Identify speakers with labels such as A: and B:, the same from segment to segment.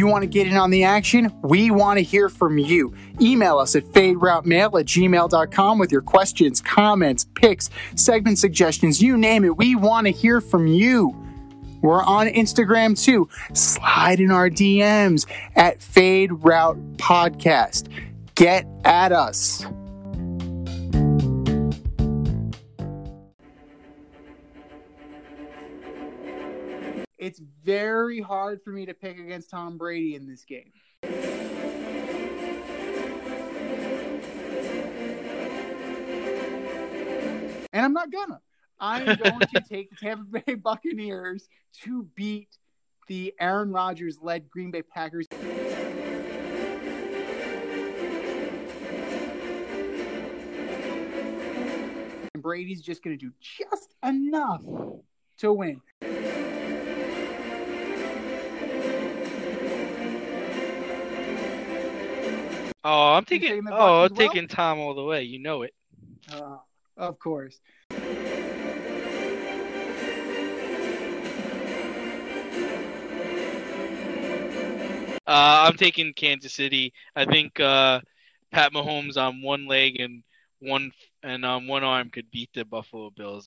A: you want to get in on the action, we want to hear from you. Email us at faderoutemail at gmail.com with your questions, comments, picks, segment suggestions, you name it. We want to hear from you. We're on Instagram too. Slide in our DMs at Fade Route Podcast. Get at us. It's very hard for me to pick against Tom Brady in this game. And I'm not gonna. I'm going to take the Tampa Bay Buccaneers to beat the Aaron Rodgers led Green Bay Packers. And Brady's just going to do just enough to win.
B: Oh, I'm taking.
A: taking
B: Oh, I'm
A: well?
B: taking Tom all the way. You know it.
A: Uh, of course.
B: Uh, I'm taking Kansas City. I think uh, Pat Mahomes on one leg and one and on one arm could beat the Buffalo Bills.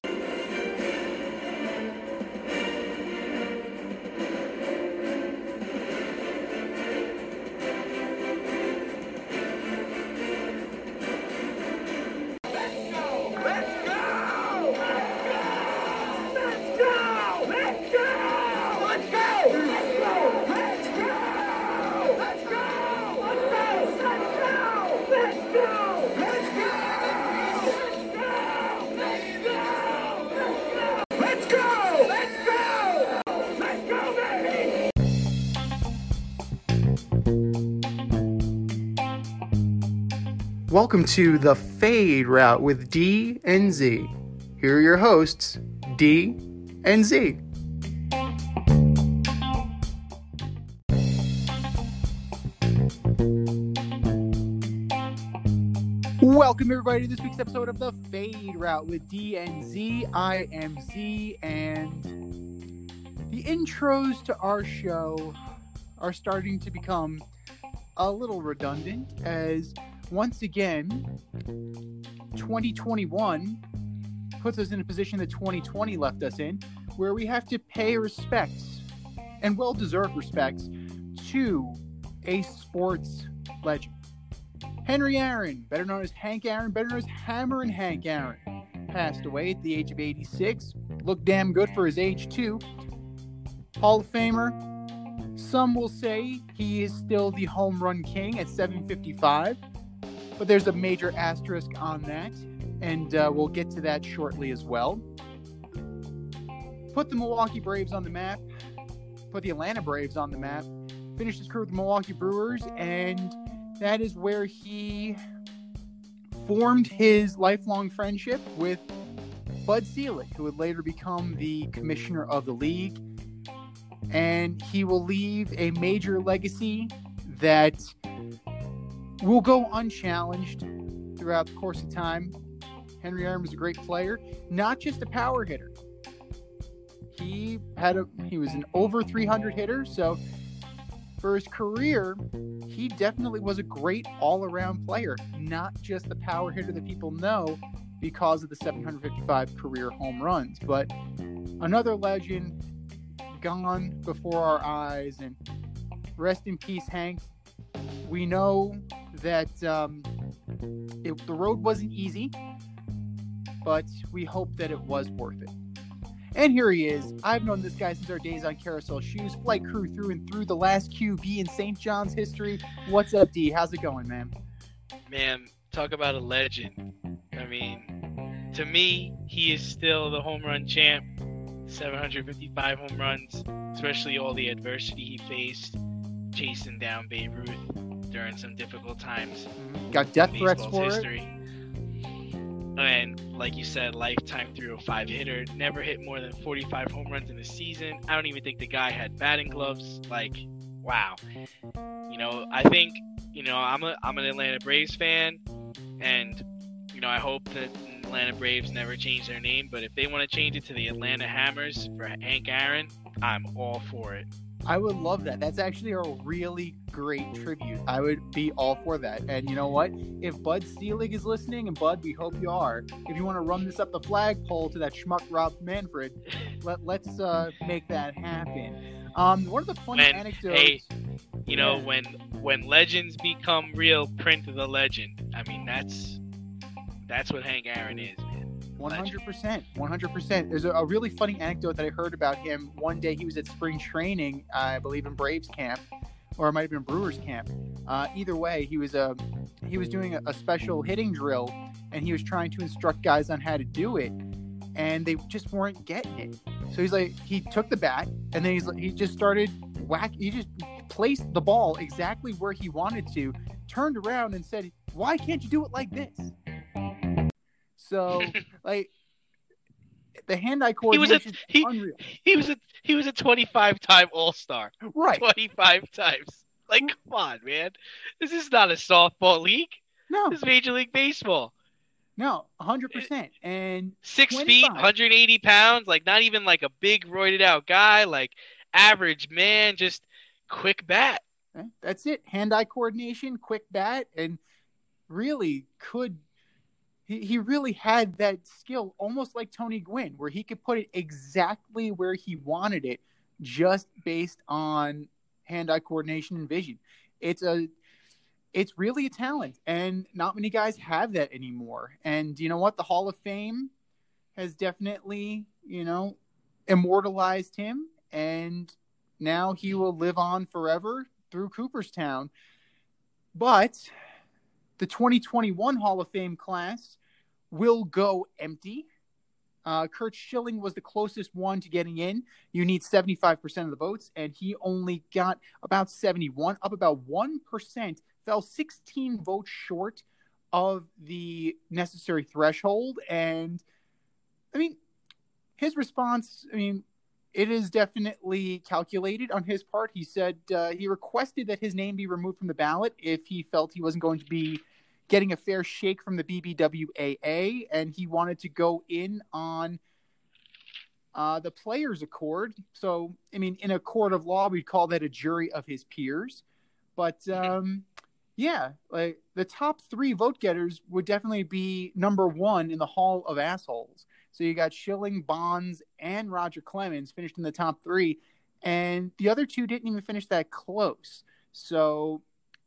A: Welcome to the Fade Route with D and Z. Here are your hosts, D and Z. Welcome everybody to this week's episode of the Fade Route with D and Z. I am Z, and the intros to our show are starting to become a little redundant as once again 2021 puts us in a position that 2020 left us in where we have to pay respects and well-deserved respects to a sports legend. Henry aaron better known as hank aaron better known as hammer and hank aaron passed away at the age of 86 looked damn good for his age too. Hall of famer. Some will say he is still the home run king at 755, but there's a major asterisk on that, and uh, we'll get to that shortly as well. Put the Milwaukee Braves on the map, put the Atlanta Braves on the map, finished his career with the Milwaukee Brewers, and that is where he formed his lifelong friendship with Bud Selig, who would later become the commissioner of the league. And he will leave a major legacy that will go unchallenged throughout the course of time. Henry Aaron is a great player, not just a power hitter. He had a he was an over 300 hitter, so for his career, he definitely was a great all-around player, not just the power hitter that people know because of the 755 career home runs, but another legend gone before our eyes and rest in peace hank we know that um, it, the road wasn't easy but we hope that it was worth it. And here he is. I've known this guy since our days on carousel shoes flight crew through and through the last qb in st john's history. What's up d? How's it going man?
B: Man, talk about a legend. I mean, to me, he is still the home run champ. 755 home runs, especially all the adversity he faced, chasing down Babe Ruth during some difficult times.
A: got death threats for it
B: history. And like you said, lifetime 305 hitter, never hit more than 45 home runs in a season. I don't even think the guy had batting gloves. Like, wow. You know, I think, you know, I'm a I'm an Atlanta Braves fan and you know, I hope that Atlanta Braves never change their name, but if they want to change it to the Atlanta Hammers for Hank Aaron, I'm all for it.
A: I would love that. That's actually a really great tribute. I would be all for that. And you know what? If Bud Selig is listening, and Bud, we hope you are, if you want to run this up the flagpole to that schmuck Rob Manfred, let, let's uh, make that happen. Um, one of the funny
B: When-
A: anecdotes.
B: hey, You know,
A: Yeah.
B: when when legends become real, print the legend. I mean, that's that's what Hank Aaron is, man.
A: One hundred percent, one hundred percent. There's a, a really funny anecdote that I heard about him. One day he was at spring training, I believe in Braves camp, or it might have been Brewers camp. Uh, either way, he was a he was doing a, a special hitting drill, and he was trying to instruct guys on how to do it, and they just weren't getting it. So he's like, he took the bat, and then he's like, he just started whack. He just placed the ball exactly where he wanted to, turned around and said, "Why can't you do it like this?" So like the hand-eye coordination
B: he was a he
A: unreal.
B: he was a he was a 25 time All Star.
A: Right.
B: 25 times. Like, come on, man. This is not a softball league.
A: No,
B: This is Major League Baseball.
A: no, hundred percent. And
B: Six feet, 180 pounds. Like, not even like a big roided out guy. Like, average man. Just quick bat.
A: that's it. Hand-eye coordination, quick bat, and really could. He, he really had that skill, almost like Tony Gwynn, where he could put it exactly where he wanted it, just based on hand-eye coordination and vision. It's a it's really a talent and not many guys have that anymore. And you know what? The hall of fame has definitely you know immortalized him and now he will live on forever through cooperstown. But the 2021 hall of fame class will go empty uh, Curt Schilling was the closest one to getting in. You need 75% of the votes, and he only got about 71, up about 1%, fell 16 votes short of the necessary threshold. And I mean, his response, I mean, it is definitely calculated on his part. He said uh, he requested that his name be removed from the ballot if he felt he wasn't going to be getting a fair shake from the BBWAA, and he wanted to go in on uh, the players' accord. So, I mean, in a court of law, we'd call that a jury of his peers. But um, yeah, like the top three vote getters would definitely be number one in the Hall of Assholes. So you got Schilling, Bonds, and Roger Clemens finished in the top three, and the other two didn't even finish that close. So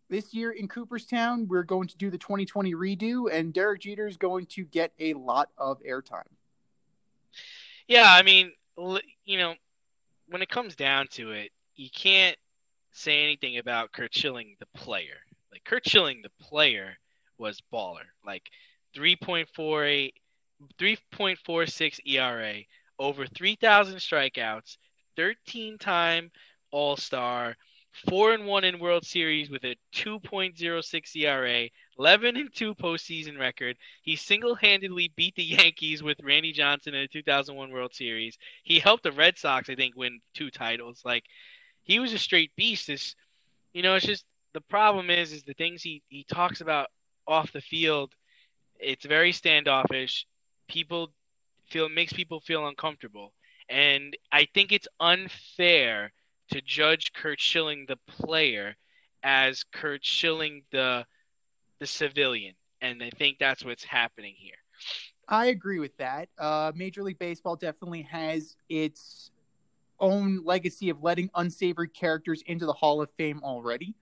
A: this year in Cooperstown, we're going to do the 2020 redo, and Derek Jeter is going to get a lot of airtime.
B: Yeah, I mean, you know, when it comes down to it, you can't say anything about Curt Schilling, the player. Like Curt Schilling, the player, was baller. Like 3.48, 3.46 ERA, over 3,000 strikeouts, 13-time All-Star, four and one in World Series with a 2.06 ERA, 11 and two postseason record. He single-handedly beat the Yankees with Randy Johnson in the 2001 World Series. He helped the Red Sox, I think, win two titles. Like he was a straight beast. This, you know, it's just the problem is, is the things he he talks about off the field. It's very standoffish. People feel makes people feel uncomfortable, and I think it's unfair to judge Curt Schilling the player as Curt Schilling the the civilian, and I think that's what's happening here.
A: I agree with that. Uh, Major League Baseball definitely has its own legacy of letting unsavory characters into the Hall of Fame already.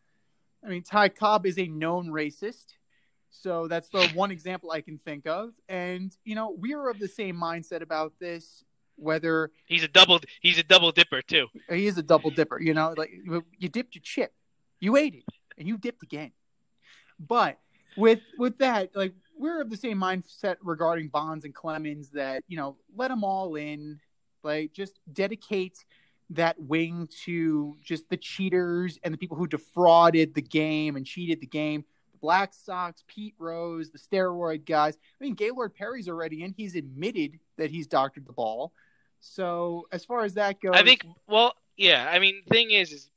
A: I mean, Ty Cobb is a known racist. So that's the one example I can think of. And, you know, we are of the same mindset about this, whether
B: He's a double he's a double dipper too.
A: he is a double dipper, you know, like you dipped your chip, you ate it, and you dipped again. But with with that, like we're of the same mindset regarding Bonds and Clemens that you know let them all in, like just dedicate that wing to just the cheaters and the people who defrauded the game and cheated the game. The Black Sox, Pete Rose, the steroid guys. I mean, Gaylord Perry's already in. He's admitted that he's doctored the ball. So as far as that goes,
B: I think. Well, yeah. I mean, thing is, is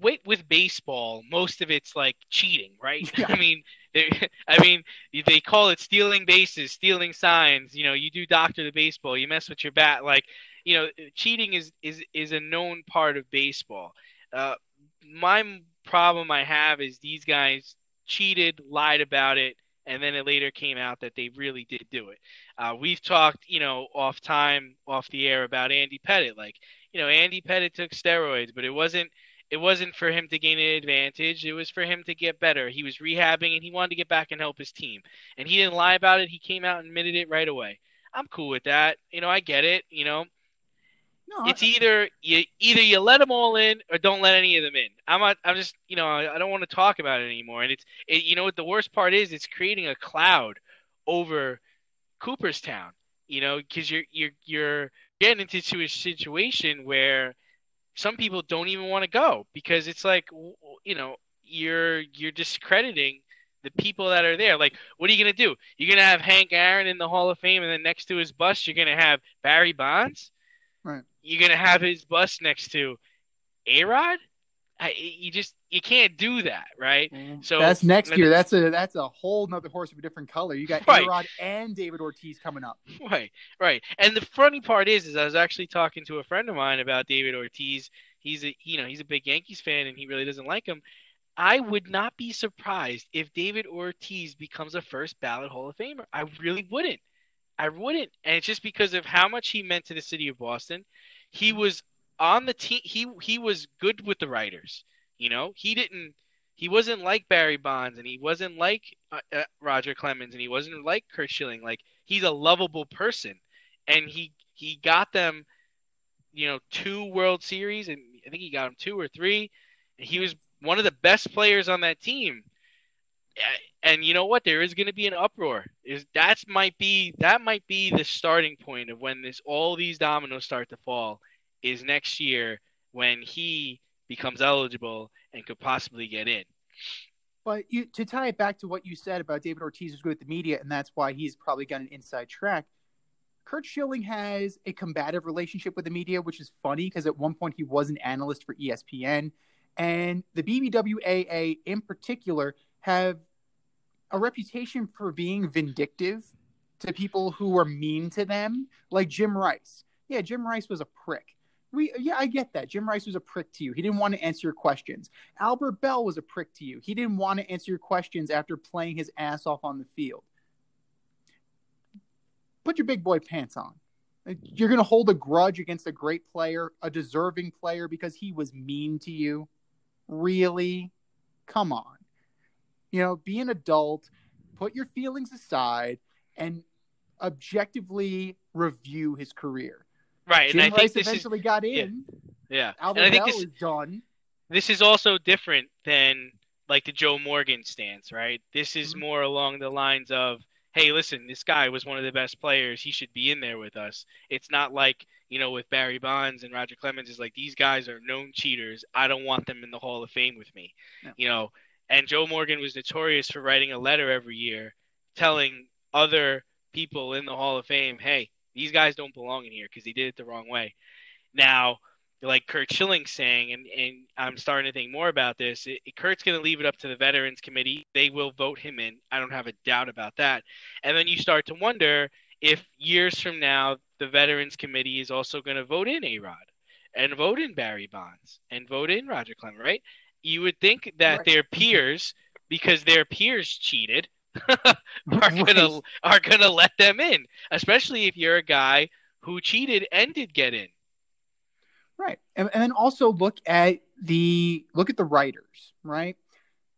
B: with with baseball, most of it's like cheating, right?
A: Yeah.
B: I mean, they, I mean, they call it stealing bases, stealing signs. You know, you do doctor the baseball, you mess with your bat. Like, you know, cheating is is is a known part of baseball. Uh, my problem I have is these guys cheated, lied about it, and then it later came out that they really did do it. Uh, we've talked, you know, off time, off the air about Andy Pettitte. Like, you know, Andy Pettitte took steroids, but it wasn't it wasn't for him to gain an advantage. It was for him to get better. He was rehabbing and he wanted to get back and help his team. And he didn't lie about it. He came out and admitted it right away. I'm cool with that. You know, I get it. You know, no, it's either you either you let them all in or don't let any of them in. I'm not. I'm just. You know, I don't want to talk about it anymore. And it's. It, you know what the worst part is? It's creating a cloud over Cooperstown. You know, because you're you're you're getting into a situation where some people don't even want to go because it's like you know you're you're discrediting the people that are there. Like, what are you gonna do? You're gonna have Hank Aaron in the Hall of Fame, and then next to his bust, you're gonna have Barry Bonds.
A: Right.
B: You're gonna have his bust next to A Rod. You just you can't do that, right?
A: Mm, so that's next year. That's a that's a whole nother horse of a different color. You got right. A Rod and David Ortiz coming up.
B: Right, right. And the funny part is, is I was actually talking to a friend of mine about David Ortiz he's a you know he's a big Yankees fan and he really doesn't like him. I would not be surprised if David Ortiz becomes a first ballot Hall of Famer. I really wouldn't. I wouldn't, and it's just because of how much he meant to the city of Boston. He was on the team. He he was good with the writers. You know, he didn't. He wasn't like Barry Bonds, and he wasn't like uh, uh, Roger Clemens, and he wasn't like Curt Schilling. Like he's a lovable person, and he he got them, you know, two World Series, and I think he got him two or three. He was one of the best players on that team. And you know what? There is going to be an uproar. Is that might be that might be the starting point of when this all these dominoes start to fall. Is next year when he becomes eligible and could possibly get in.
A: But you, to tie it back to what you said about David Ortiz was good with the media, and that's why he's probably got an inside track. Curt Schilling has a combative relationship with the media, which is funny because at one point he was an analyst for ESPN. And the BBWAA in particular have a reputation for being vindictive to people who were mean to them, like Jim Rice. Yeah, Jim Rice was a prick. We, yeah, I get that. Jim Rice was a prick to you. He didn't want to answer your questions. Albert Belle was a prick to you. He didn't want to answer your questions after playing his ass off on the field put your big boy pants on. You're going to hold a grudge against a great player, a deserving player, because he was mean to you. Really? Come on. You know, be an adult, put your feelings aside, and objectively review his career.
B: Right.
A: Jim
B: and
A: I Rice think eventually is, got in.
B: Yeah. yeah.
A: Albert and I think Belle this, is done.
B: This is also different than like the Joe Morgan stance, right? This is mm-hmm. more along the lines of hey, listen, this guy was one of the best players. He should be in there with us. It's not like, you know, with Barry Bonds and Roger Clemens, is like these guys are known cheaters. I don't want them in the Hall of Fame with me. You know, and Joe Morgan was notorious for writing a letter every year telling other people in the Hall of Fame, hey, these guys don't belong in here because they did it the wrong way. Now, like Curt Schilling saying, and, and I'm starting to think more about this. It, Curt's going to leave it up to the Veterans Committee. They will vote him in. I don't have a doubt about that. And then you start to wonder if years from now, the Veterans Committee is also going to vote in A Rod and vote in Barry Bonds and vote in Roger Clemens, right? You would think that right. their peers, because their peers cheated, are gonna are gonna let them in, especially if you're a guy who cheated and did get in.
A: Right. And, and then also look at the look at the writers, right?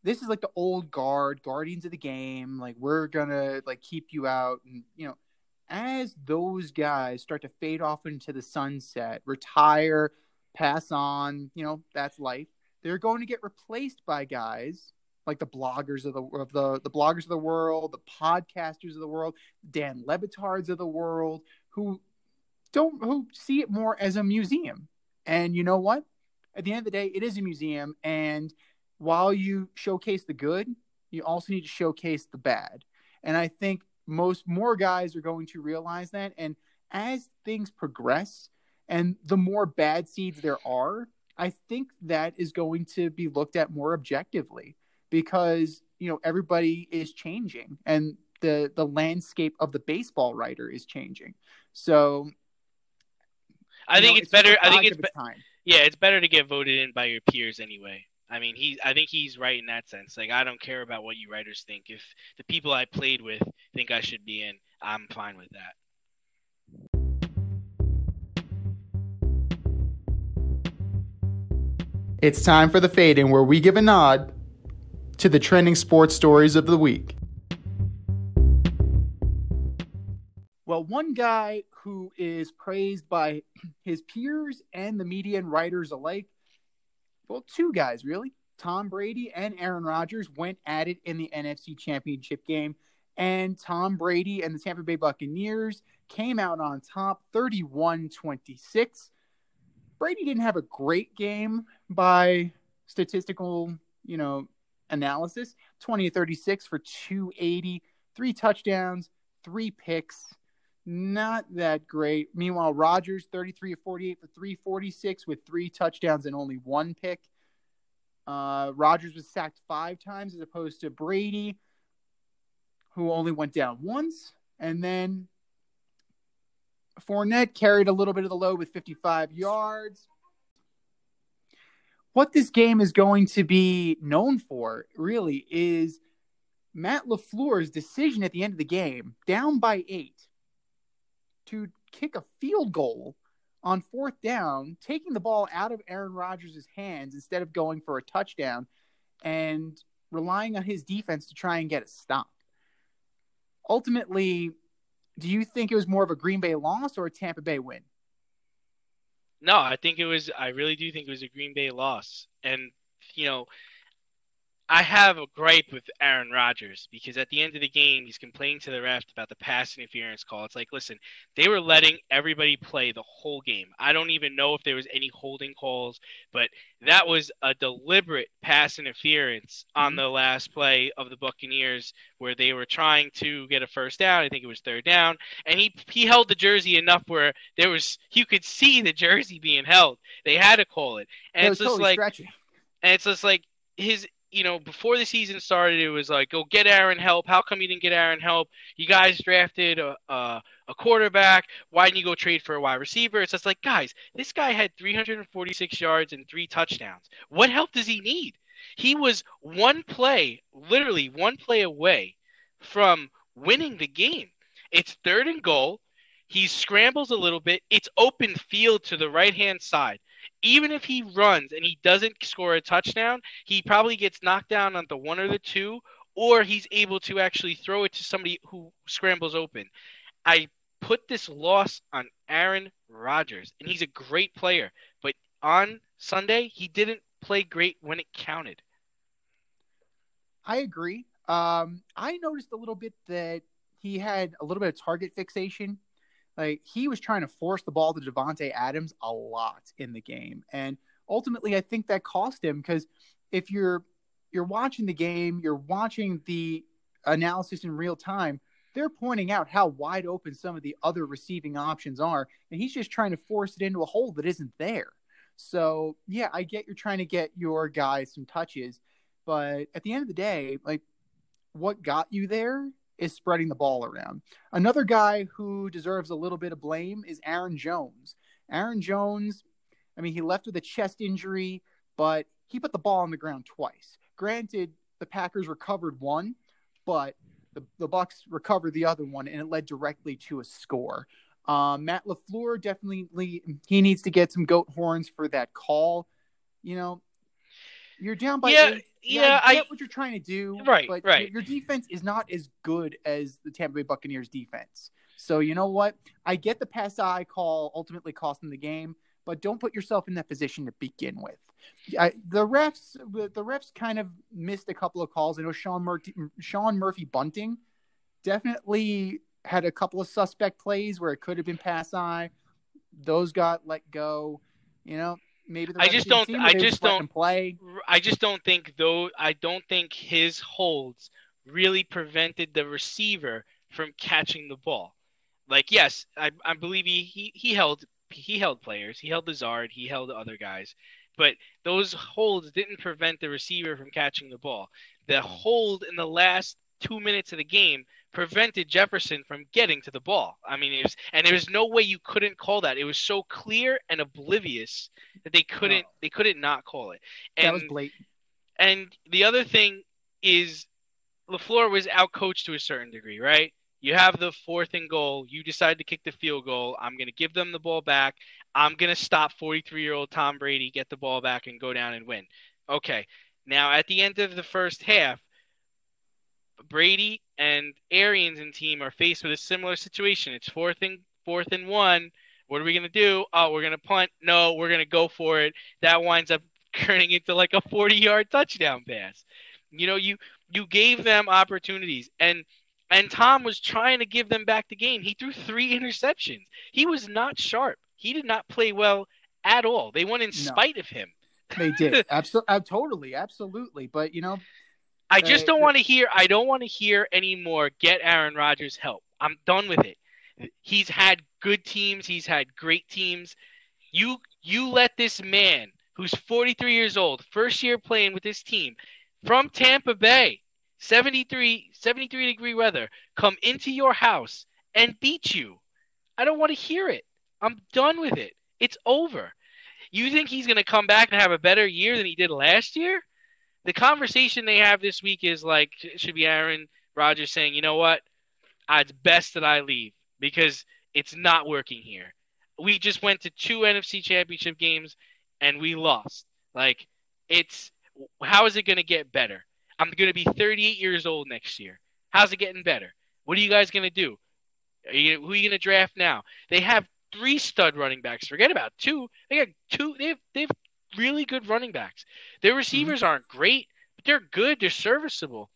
A: This is like the old guard, guardians of the game, like we're gonna like keep you out and you know, as those guys start to fade off into the sunset, retire, pass on, you know, that's life. They're going to get replaced by guys like the bloggers of the of the the bloggers of the world, the podcasters of the world, Dan Le Batards of the world, who don't who see it more as a museum and you know what? At the end of the day, it is a museum. And while you showcase the good, you also need to showcase the bad. And I think most more guys are going to realize that. And as things progress and the more bad seeds there are, I think that is going to be looked at more objectively because, you know, everybody is changing and the the landscape of the baseball writer is changing. So
B: I think
A: know,
B: it's better. I think it's be-
A: time.
B: yeah, it's better to get voted in by your peers anyway. I mean, he. I think he's right in that sense. Like, I don't care about what you writers think. If the people I played with think I should be in, I'm fine with that.
A: It's time for the fade in, where we give a nod to the trending sports stories of the week. Well, one guy who is praised by his peers and the media and writers alike, well, two guys really, Tom Brady and Aaron Rodgers went at it in the NFC Championship game, and Tom Brady and the Tampa Bay Buccaneers came out on top 31 26. Brady didn't have a great game by statistical, you know, analysis. 20 to 36 for 280, three touchdowns, three picks. Not that great. Meanwhile, Rodgers 33 to 48 for 346 with three touchdowns and only one pick. Uh, Rodgers was sacked five times as opposed to Brady, who only went down once. And then Fournette carried a little bit of the load with 55 yards. What this game is going to be known for, really, is Matt LaFleur's decision at the end of the game, down by eight, to kick a field goal on fourth down, taking the ball out of Aaron Rodgers' hands instead of going for a touchdown and relying on his defense to try and get a stop. Ultimately, do you think it was more of a Green Bay loss or a Tampa Bay win?
B: No, I think it was. I really do think it was a Green Bay loss, and you know, I have a gripe with Aaron Rodgers because at the end of the game, he's complaining to the ref about the pass interference call. It's like, listen, they were letting everybody play the whole game. I don't even know if there was any holding calls, but that was a deliberate pass interference on
A: Mhm.
B: the last play of the Buccaneers where they were trying to get a first down. I think it was third down, and he he held the jersey enough where there was you could see the jersey being held. They had to call it, and
A: It
B: it's just
A: totally
B: like
A: stretching.
B: and it's just like his, you know, before the season started, it was like, go get Aaron help. How come you didn't get Aaron help? You guys drafted a, a, a quarterback. Why didn't you go trade for a wide receiver? It's just like, guys, this guy had 346 yards and three touchdowns. What help does he need? He was one play, literally one play away from winning the game. It's third and goal. He scrambles a little bit. It's open field to the right hand side even if he runs and he doesn't score a touchdown, he probably gets knocked down on the one or the two, or he's able to actually throw it to somebody who scrambles open. I put this loss on Aaron Rodgers, and he's a great player, but on Sunday, he didn't play great when it counted.
A: I agree. Um, I noticed a little bit that he had a little bit of target fixation. Like he was trying to force the ball to Davante Adams a lot in the game, and ultimately, I think that cost him because if you're you're watching the game, you're watching the analysis in real time. They're pointing out how wide open some of the other receiving options are, and he's just trying to force it into a hole that isn't there. So, yeah, I get you're trying to get your guys some touches, but at the end of the day, like what got you there is spreading the ball around. Another guy who deserves a little bit of blame is Aaron Jones. Aaron Jones, I mean, he left with a chest injury, but he put the ball on the ground twice. Granted, the Packers recovered one, but the, the Bucks recovered the other one, and it led directly to a score. Um, Matt Lafleur definitely he needs to get some goat horns for that call. You know, you're down by
B: Yeah,
A: eight.
B: yeah,
A: I get
B: I-
A: what you're trying to do,
B: Right,
A: But
B: right.
A: Your, your defense is not as good as the Tampa Bay Buccaneers defense. So you know what? I get the pass eye call ultimately costing the game, but don't put yourself in that position to begin with. I, the refs, the refs kind of missed a couple of calls. I know Sean Murphy, Sean Murphy Bunting definitely had a couple of suspect plays where it could have been pass eye. Those got let go. You know, maybe the
B: I just don't- I just don't-
A: play.
B: I just don't think though. I don't think his holds really prevented the receiver from catching the ball. Like yes, I, I believe he, he he held he held players. He held Lazard. He held other guys, but those holds didn't prevent the receiver from catching the ball. The hold in the last two minutes of the game prevented Jefferson from getting to the ball. I mean, it was, and there was no way you couldn't call that. It was so clear and oblivious that they couldn't no. they couldn't not call it. And,
A: that was blatant.
B: And the other thing is, LaFleur was outcoached to a certain degree, right? You have the fourth and goal. You decide to kick the field goal. I'm going to give them the ball back. I'm going to stop 43 year old Tom Brady, get the ball back, and go down and win. Okay. Now, at the end of the first half, Brady and Arians and team are faced with a similar situation. It's fourth and fourth and one. What are we gonna do? Oh, we're gonna punt. No, we're gonna go for it. That winds up turning into like a 40 yard touchdown pass. You know, you you gave them opportunities and and Tom was trying to give them back the game. He threw three interceptions. He was not sharp. He did not play well at all. They won in no. spite of him.
A: They did. Absolutely, uh, totally, absolutely. But you know,
B: I just don't want to hear. I don't want to hear anymore. Get Aaron Rodgers help. I'm done with it. He's had good teams. He's had great teams. You you let this man who's 43 years old, first year playing with this team from Tampa Bay, 73 73 degree weather, come into your house and beat you. I don't want to hear it. I'm done with it. It's over. You think he's going to come back and have a better year than he did last year? The conversation they have this week is like should be Aaron Rodgers saying, you know what, uh, it's best that I leave because it's not working here. We just went to two NFC Championship games and we lost. Like it's how is it going to get better? I'm going to be 38 years old next year. How's it getting better? What are you guys going to do? You, who are you going to draft now? They have three stud running backs. Forget about two. They got two. They have, they have really good running backs. Their receivers mm-hmm. aren't great, but they're good. They're serviceable.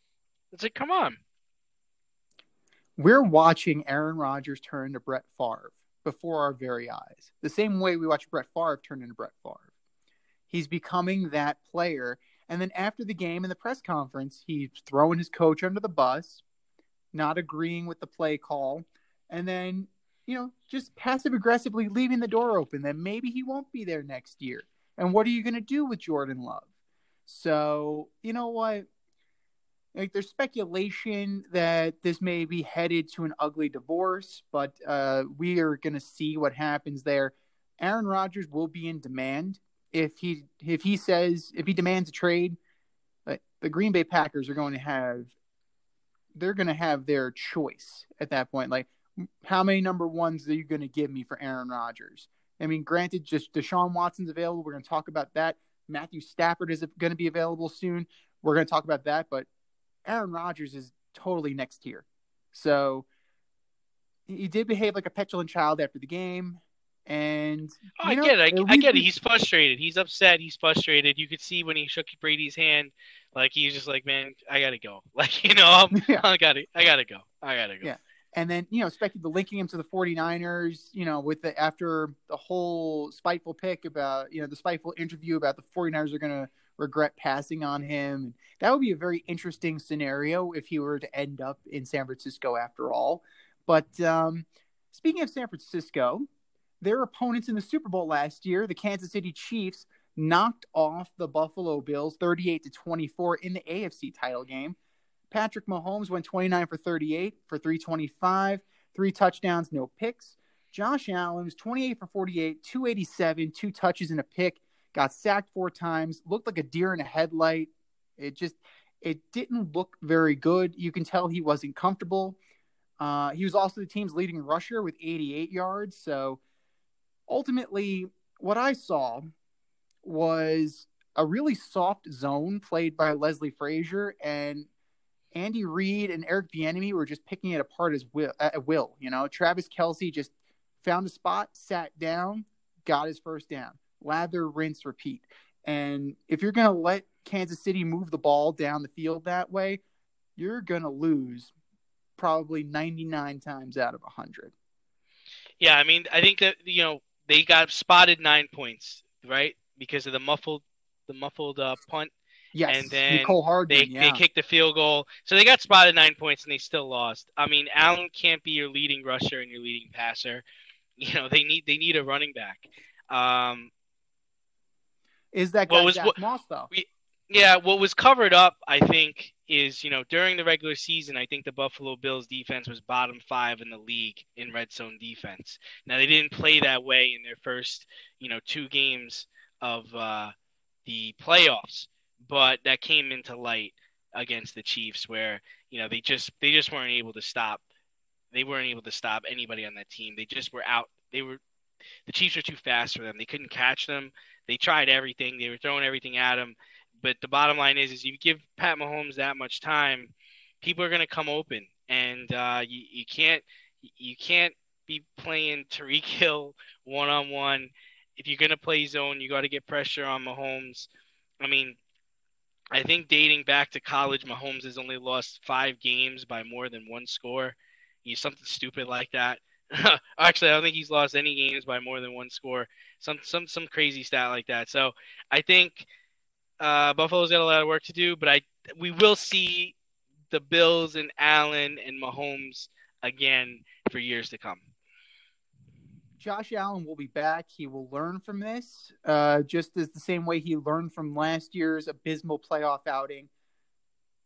B: It's like, come on.
A: We're watching Aaron Rodgers turn to Brett Favre before our very eyes. The same way we watch Brett Favre turn into Brett Favre. He's becoming that player. And then after the game in the press conference, he's throwing his coach under the bus, not agreeing with the play call, and then, you know, just passive aggressively leaving the door open that maybe he won't be there next year. And what are you going to do with Jordan Love? So, you know what? Like, there's speculation that this may be headed to an ugly divorce, but uh, we are going to see what happens there. Aaron Rodgers will be in demand if he if he says if he demands a trade. Like, the Green Bay Packers are going to have they're going to have their choice at that point. Like, how many number ones are you going to give me for Aaron Rodgers? I mean, granted, just Deshaun Watson's available. We're going to talk about that. Matthew Stafford is going to be available soon. We're going to talk about that. But Aaron Rodgers is totally next tier. So he did behave like a petulant child after the game. And
B: oh, I know, get it. I, I, get it. He's frustrated. He's upset. He's frustrated. You could see when he shook Brady's hand, like he was just like, "Man, I gotta go." Like you know, yeah. I gotta, I gotta go. I gotta go.
A: Yeah and then you know expected the linking him to the 49ers you know with the after the whole spiteful pick about you know the spiteful interview about the 49ers are going to regret passing on him. That would be a very interesting scenario if he were to end up in san francisco after all. But um, speaking of san francisco their opponents in the super bowl last year the kansas city chiefs knocked off the buffalo bills 38 to 24 in the afc title game Patrick Mahomes went 29 for 38 for 325, three touchdowns, no picks. Josh Allen was 28 for 48, 287, two touches and a pick. Got sacked four times, looked like a deer in a headlight. It just it didn't look very good. You can tell he wasn't comfortable. Uh, he was also the team's leading rusher with 88 yards. So ultimately, what I saw was a really soft zone played by Leslie Frazier, and Andy Reid and Eric Bieniemy were just picking it apart as will at will. You know, Travis Kelce just found a spot, sat down, got his first down. Lather, rinse, repeat. And if you're going to let Kansas City move the ball down the field that way, you're going to lose probably 99 times out of 100.
B: Yeah, I mean, I think that you know they got spotted nine points, right, because of the muffled the muffled uh, punt
A: Yes,
B: and then
A: Mecole Hardman,
B: they
A: yeah.
B: they kicked the field goal, so they got spotted nine points and they still lost. I mean, Allen can't be your leading rusher and your leading passer. You know, they need they need a running back. Um,
A: Is that guy was, Zach Moss though? We,
B: Yeah, what was covered up, I think, is you know during the regular season, I think the Buffalo Bills defense was bottom five in the league in red zone defense. Now they didn't play that way in their first you know two games of uh, the playoffs, but that came into light against the Chiefs, where you know they just they just weren't able to stop. They weren't able to stop anybody on that team. They just were out. They were the Chiefs were too fast for them. They couldn't catch them. They tried everything. They were throwing everything at them. But the bottom line is, is you give Pat Mahomes that much time, people are going to come open, and uh, you you can't you can't be playing Tyreek Hill one on one. If you're going to play zone, you got to get pressure on Mahomes. I mean, I think dating back to college, Mahomes has only lost five games by more than one score. He's something stupid like that. Actually, I don't think he's lost any games by more than one score. Some some some crazy stat like that. So I think uh, Buffalo's got a lot of work to do, but I we will see the Bills and Allen and Mahomes again for years to come.
A: Josh Allen will be back. He will learn from this, uh, just as the same way he learned from last year's abysmal playoff outing.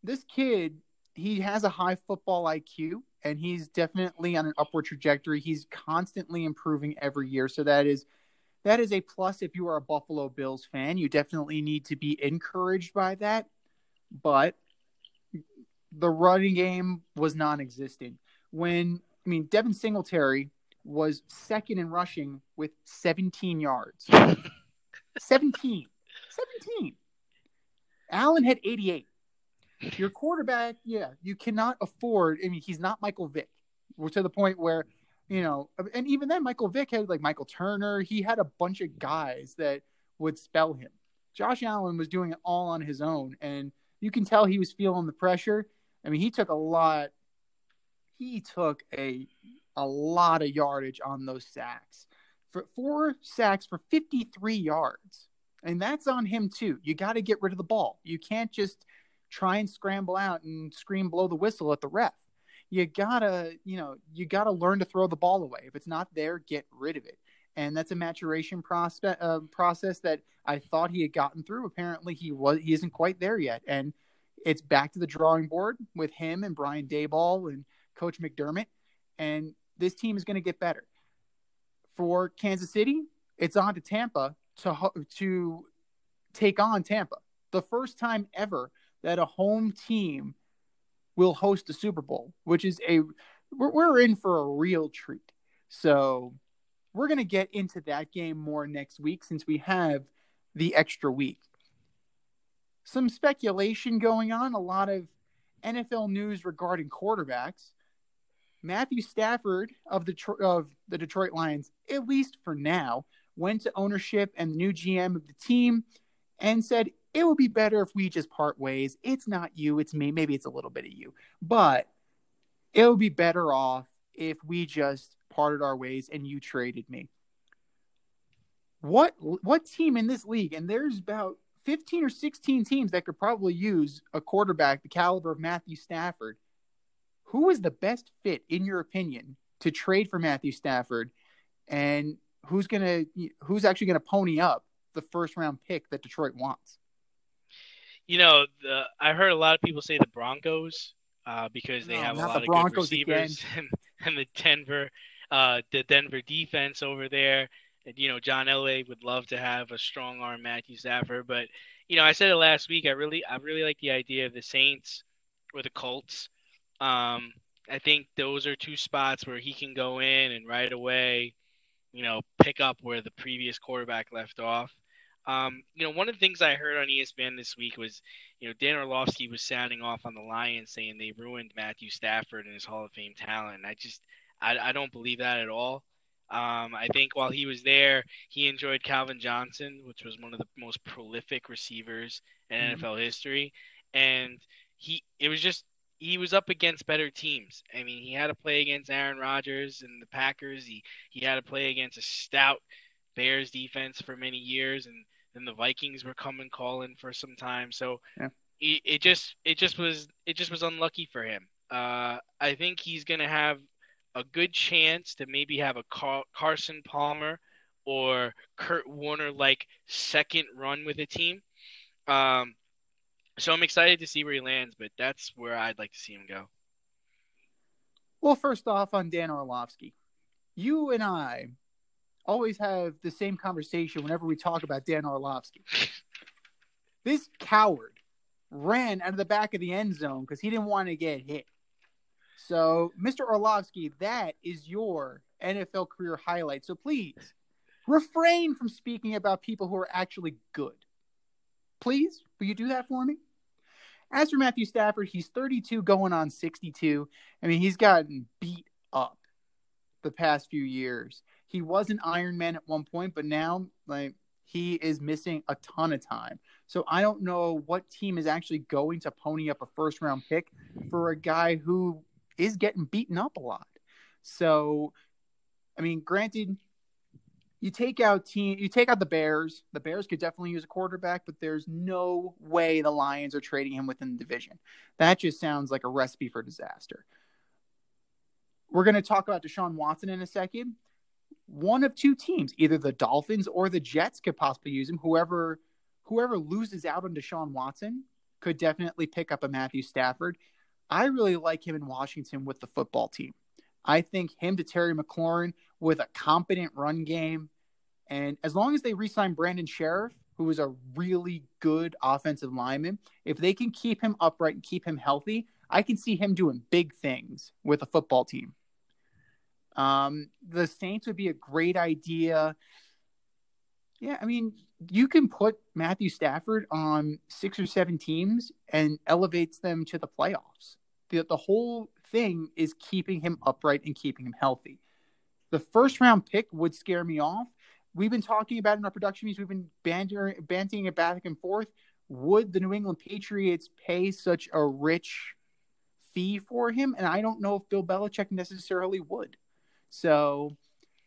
A: This kid, he has a high football IQ, and he's definitely on an upward trajectory. He's constantly improving every year, so that is that is a plus if you are a Buffalo Bills fan. You definitely need to be encouraged by that. But the running game was non-existent when I mean Devin Singletary was second in rushing with 17 yards. 17. 17. Allen had 88. Your quarterback, yeah, you cannot afford. I mean, he's not Michael Vick. We're to the point where, you know, and even then, Michael Vick had like Michael Turner. He had a bunch of guys that would spell him. Josh Allen was doing it all on his own, and you can tell he was feeling the pressure. I mean, he took a lot. He took a a lot of yardage on those sacks. For four sacks for 53 yards. And that's on him too. You got to get rid of the ball. You can't just try and scramble out and scream blow the whistle at the ref. You gotta, you know, you gotta learn to throw the ball away. If it's not there, get rid of it. And that's a maturation prospect uh, process that I thought he had gotten through. Apparently, he was he isn't quite there yet. And it's back to the drawing board with him and Brian Daboll and Coach McDermott. And this team is going to get better. For Kansas City, it's on to Tampa to to take on Tampa. The first time ever that a home team will host a Super Bowl, which is a we're, we're in for a real treat. So we're going to get into that game more next week since we have the extra week. Some speculation going on, a lot of NFL news regarding quarterbacks. Matthew Stafford of the of the Detroit Lions, at least for now, went to ownership and the new GM of the team and said it would be better if we just part ways. It's not you, it's me. Maybe it's a little bit of you, but it would be better off if we just parted our ways and you traded me. What what team in this league? And there's about 15 or 16 teams that could probably use a quarterback the caliber of Matthew Stafford who is the best fit in your opinion to trade for Matthew Stafford, and who's gonna who's actually gonna pony up the first round pick that Detroit wants?
B: You know, the, I heard a lot of people say the Broncos uh, because they no, have a lot of good receivers and, and, the Denver uh, the Denver defense over there. And, you know, John Elway would love to have a strong arm Matthew Stafford, but you know, I said it last week. I really, I really like the idea of the Saints or the Colts um, I think those are two spots where he can go in and right away, you know, pick up where the previous quarterback left off. Um, you know, one of the things I heard on ESPN this week was, you know, Dan Orlovsky was sounding off on the Lions saying they ruined Matthew Stafford and his Hall of Fame talent. I just, I, I don't believe that at all. Um, I think while he was there, he enjoyed Calvin Johnson, which was one of the most prolific receivers in mm-hmm. NFL history, and he, it was just he was up against better teams. I mean, he had to play against Aaron Rodgers and the Packers. He he had to play against a stout Bears defense for many years, and then the Vikings were coming calling for some time. So yeah. it, it just it just was it just was unlucky for him. Uh, I think he's gonna have a good chance to maybe have a Car- Carson Palmer or Kurt Warner like second run with a team. Um, So I'm excited to see where he lands, but that's where I'd like to see him go.
A: Well, first off, on Dan Orlovsky, you and I always have the same conversation whenever we talk about Dan Orlovsky. This coward ran out of the back of the end zone because he didn't want to get hit. So, Mr. Orlovsky, that is your NFL career highlight. So please refrain from speaking about people who are actually good. Please, will you do that for me? As for Matthew Stafford, he's 32 going on 62. I mean, he's gotten beat up the past few years. He was an Iron Man at one point, but now like he is missing a ton of time. So I don't know what team is actually going to pony up a first round pick for a guy who is getting beaten up a lot. So I mean, granted, you take out team, you take out the Bears. The Bears could definitely use a quarterback, but there's no way the Lions are trading him within the division. That just sounds like a recipe for disaster. We're going to talk about Deshaun Watson in a second. One of two teams, either the Dolphins or the Jets, could possibly use him. Whoever whoever loses out on Deshaun Watson could definitely pick up a Matthew Stafford. I really like him in Washington with the football team. I think him to Terry McLaurin with a competent run game. And as long as they re sign Brandon Scherff, who is a really good offensive lineman, if they can keep him upright and keep him healthy, I can see him doing big things with a football team. Um, the Saints would be a great idea. Yeah, I mean, you can put Matthew Stafford on six or seven teams and elevates them to the playoffs. The, the whole thing is keeping him upright and keeping him healthy. The first round pick would scare me off. We've been talking about in our production meetings, we've been banter, banting it back and forth. Would the New England Patriots pay such a rich fee for him? And I don't know if Bill Belichick necessarily would. So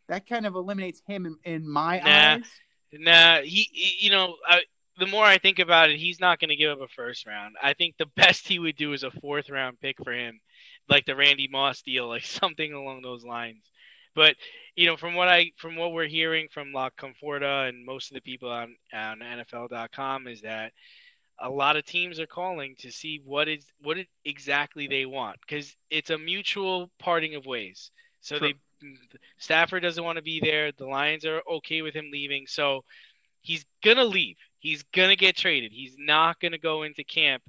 A: that kind of eliminates him in, in my
B: nah,
A: eyes.
B: Nah, he, he you know, I, the more I think about it, he's not going to give up a first round. I think the best he would do is a fourth round pick for him like the Randy Moss deal, like something along those lines. But you know, from what I from what we're hearing from La Canfora and most of the people on on NFL.com is that a lot of teams are calling to see what is what it, exactly they want because it's a mutual parting of ways. So True. they Stafford doesn't want to be there. The Lions are okay with him leaving. So he's gonna leave. He's gonna get traded. He's not gonna go into camp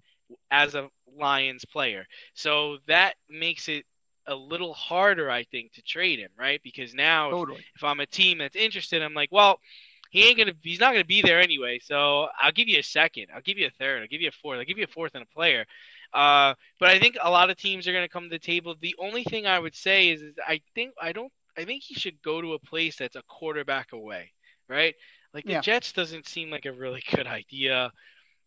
B: as a Lions player. So that makes it a little harder, I think, to trade him, right? Because now, totally. if, if, I'm a team that's interested, I'm like, well, he ain't gonna, he's not gonna be there anyway. So I'll give you a second, I'll give you a third, I'll give you a fourth, I'll give you a fourth and a player. Uh, but I think a lot of teams are gonna come to the table. The only thing I would say is, is I think I don't, I think he should go to a place that's a quarterback away, right? Like the yeah. Jets doesn't seem like a really good idea.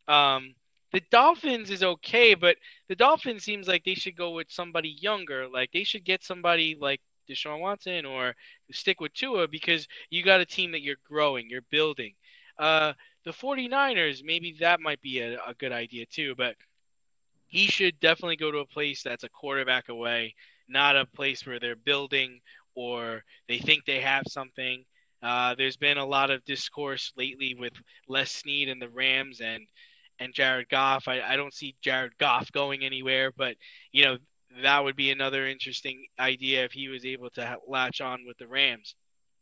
B: Um, the Dolphins is okay, but the Dolphins seems like they should go with somebody younger. Like they should get somebody like Deshaun Watson or stick with Tua because you got a team that you're growing, you're building. Uh, the 49ers, maybe that might be a, a good idea too, but he should definitely go to a place that's a quarterback away, not a place where they're building or they think they have something. Uh, there's been a lot of discourse lately with Les Snead and the Rams, and and Jared Goff. I, I don't see Jared Goff going anywhere, but you know that would be another interesting idea if he was able to latch on with the Rams.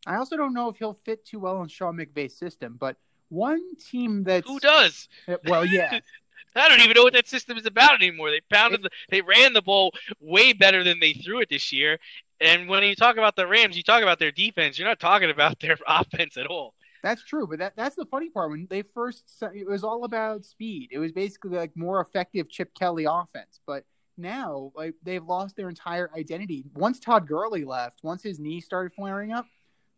A: I also don't know if he'll fit too well in Sean McVay's system, but one team that
B: who does
A: uh, well, yeah.
B: I don't even know what that system is about anymore. They pounded, the, they ran the ball way better than they threw it this year. And when you talk about the Rams, you talk about their defense. You're not talking about their offense at all.
A: That's true, but that that's the funny part. When they first, it was all about speed. It was basically like more effective Chip Kelly offense. But now, like they've lost their entire identity. Once Todd Gurley left, once his knee started flaring up,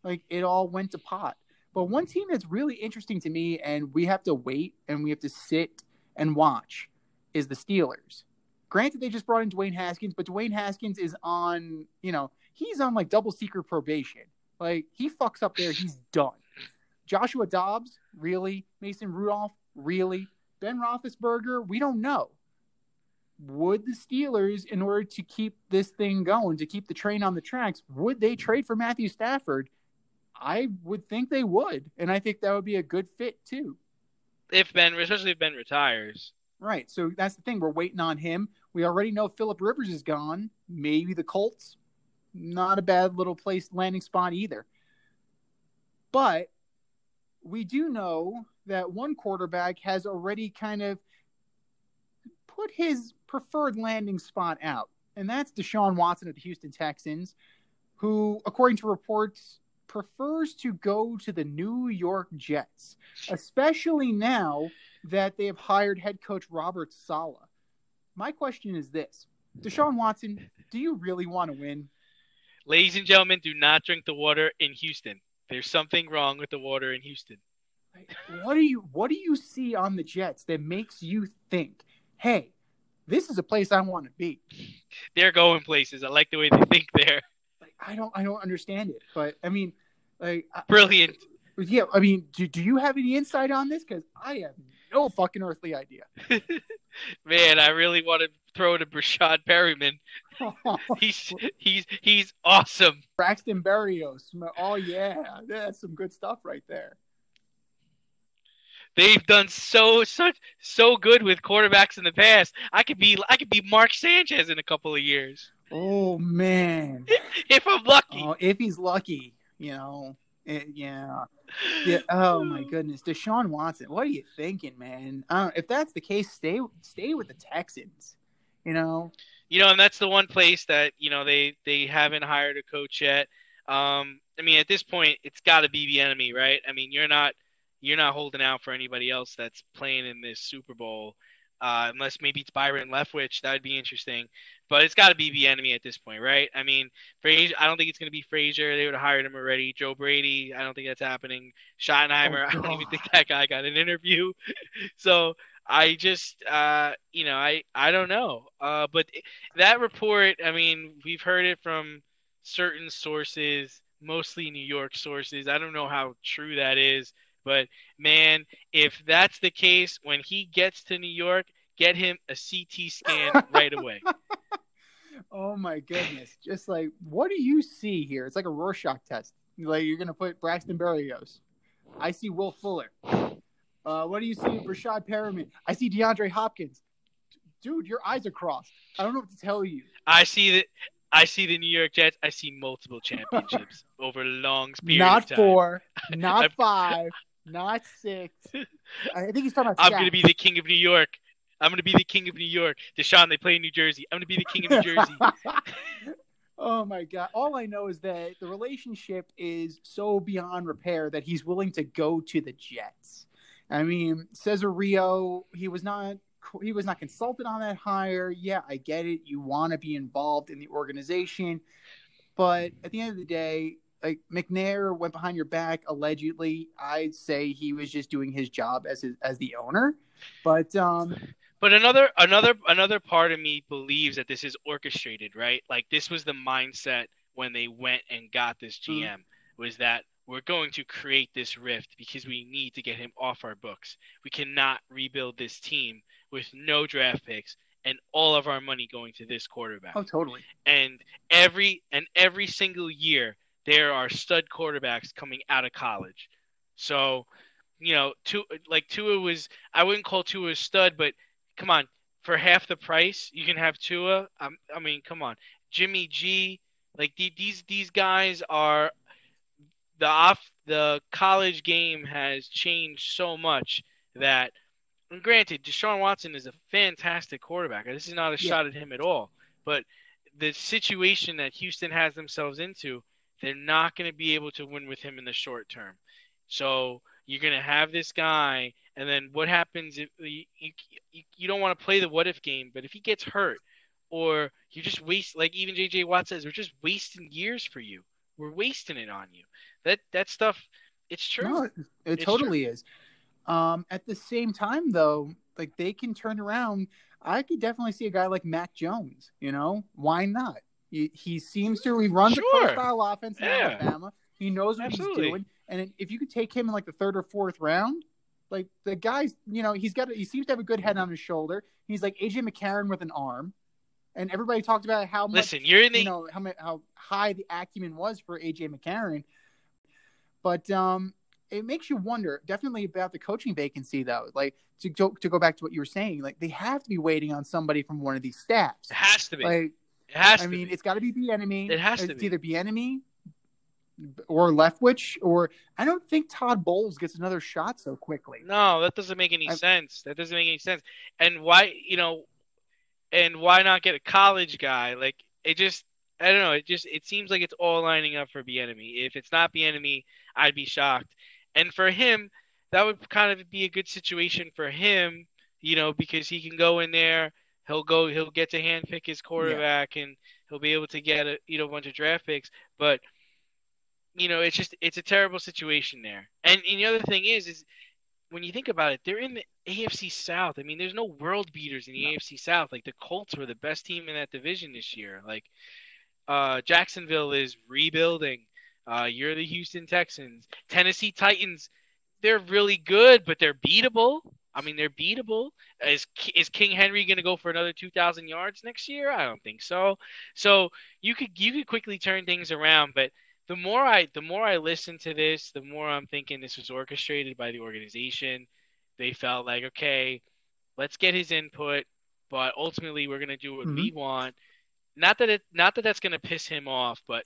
A: like it all went to pot. But one team that's really interesting to me, and we have to wait and we have to sit and watch, is the Steelers. Granted, they just brought in Dwayne Haskins, but Dwayne Haskins is on, you know, he's on like double secret probation. Like he fucks up there, he's done. Joshua Dobbs, really? Mason Rudolph, really? Ben Roethlisberger, we don't know. Would the Steelers, in order to keep this thing going, to keep the train on the tracks, would they trade for Matthew Stafford? I would think they would, and I think that would be a good fit too.
B: If Ben, especially if Ben retires,
A: Right. So that's the thing. We're waiting on him. We already know Philip Rivers is gone. Maybe the Colts. Not a bad little place landing spot either. But we do know that one quarterback has already kind of put his preferred landing spot out, and that's Deshaun Watson of the Houston Texans, who, according to reports, prefers to go to the New York Jets, especially now that they have hired head coach Robert Saleh. My question is this Deshaun Watson, do you really want to win?
B: Ladies and gentlemen, do not drink the water in Houston. There's something wrong with the water in Houston.
A: What do you what do you see on the Jets that makes you think, hey, this is a place I want to be?
B: They're going places. I like the way they think there.
A: Like, I don't I don't understand it, but I mean, like
B: brilliant.
A: I, yeah, I mean, do, do you have any insight on this? Because I have no fucking earthly idea.
B: Man, I really want to throw to Breshad Perriman. he's he's he's awesome.
A: Braxton Berrios. Oh yeah, that's some good stuff right there.
B: They've done so such so good with quarterbacks in the past. I could be I could be Mark Sanchez in a couple of years.
A: Oh man,
B: if I'm lucky.
A: Oh, if he's lucky, you know. It, yeah. Yeah. Oh my goodness, Deshaun Watson. What are you thinking, man? Uh, if that's the case, stay stay with the Texans. You know.
B: You know, and that's the one place that you know they they haven't hired a coach yet. Um, I mean, at this point, it's got to be the enemy, right? I mean, you're not you're not holding out for anybody else that's playing in this Super Bowl, uh, unless maybe it's Byron Leftwich. That would be interesting but it's got to be the enemy at this point, right? I mean, Frazier, I don't think it's going to be Frazier. They would have hired him already. Joe Brady, I don't think that's happening. Schottenheimer, oh, I don't even think that guy got an interview. so I just, uh, you know, I, I don't know. Uh, but that report, I mean, we've heard it from certain sources, mostly New York sources. I don't know how true that is. But man, if that's the case, when he gets to New York, get him a CT scan right away.
A: oh my goodness! Just like, what do you see here? It's like a Rorschach test. Like you're gonna put Braxton Berrios. I see Will Fuller. Uh, what do you see, Rashad Perriman? I see DeAndre Hopkins. Dude, your eyes are crossed. I don't know what to tell you.
B: I see that. I see the New York Jets. I see multiple championships over long period
A: not
B: of time.
A: four, not five, not six. I think he's talking about.
B: I'm going to be the king of New York. I'm gonna be the king of New York. Deshaun, they play in New Jersey. I'm gonna be the king of New Jersey.
A: oh my god! All I know is that the relationship is so beyond repair that he's willing to go to the Jets. I mean, Caserio, he was not he was not consulted on that hire. Yeah, I get it. You want to be involved in the organization, but at the end of the day, like McNair went behind your back allegedly. I'd say he was just doing his job as his, as the owner. But um,
B: but another another another part of me believes that this is orchestrated, right? Like this was the mindset when they went and got this GM mm-hmm. was that we're going to create this rift because we need to get him off our books. We cannot rebuild this team with no draft picks and all of our money going to this quarterback.
A: Oh, totally.
B: And every and every single year there are stud quarterbacks coming out of college. So, you know, two like Tua was I wouldn't call Tua a stud, but come on, for half the price, you can have Tua. Um, I mean, come on, Jimmy G. Like these these guys are the off the college game has changed so much that. And granted, Deshaun Watson is a fantastic quarterback. This is not a yeah. shot at him at all. But the situation that Houston has themselves into, they're not going to be able to win with him in the short term. So you're going to have this guy, and then what happens if you, you, you don't want to play the what if game, but if he gets hurt, or you just waste, like even JJ Watt says, we're just wasting years for you. We're wasting it on you. That that stuff, it's true. No,
A: it, it totally true. is. Um, at the same time, though, like they can turn around. I could definitely see a guy like Mac Jones. You know, why not? He, he seems to he runs sure. a pro style offense in yeah. Alabama. He knows what Absolutely. he's doing. And if you could take him in like the third or fourth round, like the guy's, you know, he's got, he seems to have a good head on his shoulder. He's like AJ McCarron with an arm, and everybody talked about how much,
B: listen, you're in the,
A: you know, how how high the acumen was for AJ McCarron. But um, it makes you wonder definitely about the coaching vacancy though. Like to go to go back to what you were saying, like they have to be waiting on somebody from one of these staffs.
B: It has to be.
A: Like
B: it has to
A: I
B: to
A: mean,
B: be.
A: it's got to be the enemy.
B: It has to
A: it's
B: be.
A: either be enemy or Leftwich, or I don't think Todd Bowles gets another shot so quickly.
B: No, that doesn't make any
A: I-
B: sense. That doesn't make any sense. And why, you know, and why not get a college guy? Like it just, I don't know. It just, it seems like it's all lining up for the enemy. If it's not the enemy, I'd be shocked. And for him, that would kind of be a good situation for him, you know, because he can go in there. He'll go. He'll get to handpick his quarterback, and he'll be able to get a you know a bunch of draft picks. But you know, it's just it's a terrible situation there. And, and the other thing is, is when you think about it, they're in the AFC South. I mean, there's no world beaters in the
A: No.
B: AFC South. Like the Colts were the best team in that division this year. Like uh, Jacksonville is rebuilding. Uh, you're the Houston Texans. Tennessee Titans, they're really good, but they're beatable. I mean, they're beatable. Is is King Henry going to go for another 2,000 yards next year? I don't think so. So you could you could quickly turn things around, but the more I the more I listen to this, the more I'm thinking this was orchestrated by the organization. They felt like, okay, let's get his input, but ultimately we're gonna do what we want. Not that it not that that's gonna piss him off, but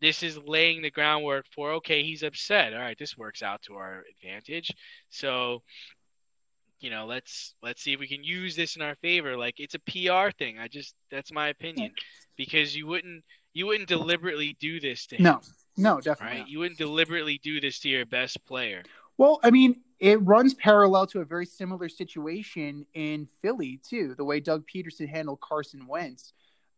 B: this is laying the groundwork for okay, he's upset. All right, this works out to our advantage. So you know, let's let's see if we can use this in our favor. Like it's a PR thing. I just that's my opinion. Because you wouldn't you wouldn't deliberately do this to him.
A: No, no, definitely.
B: Right? You wouldn't deliberately do this to your best player.
A: Well, I mean, it runs parallel to a very similar situation in Philly too. The way Doug Pederson handled Carson Wentz,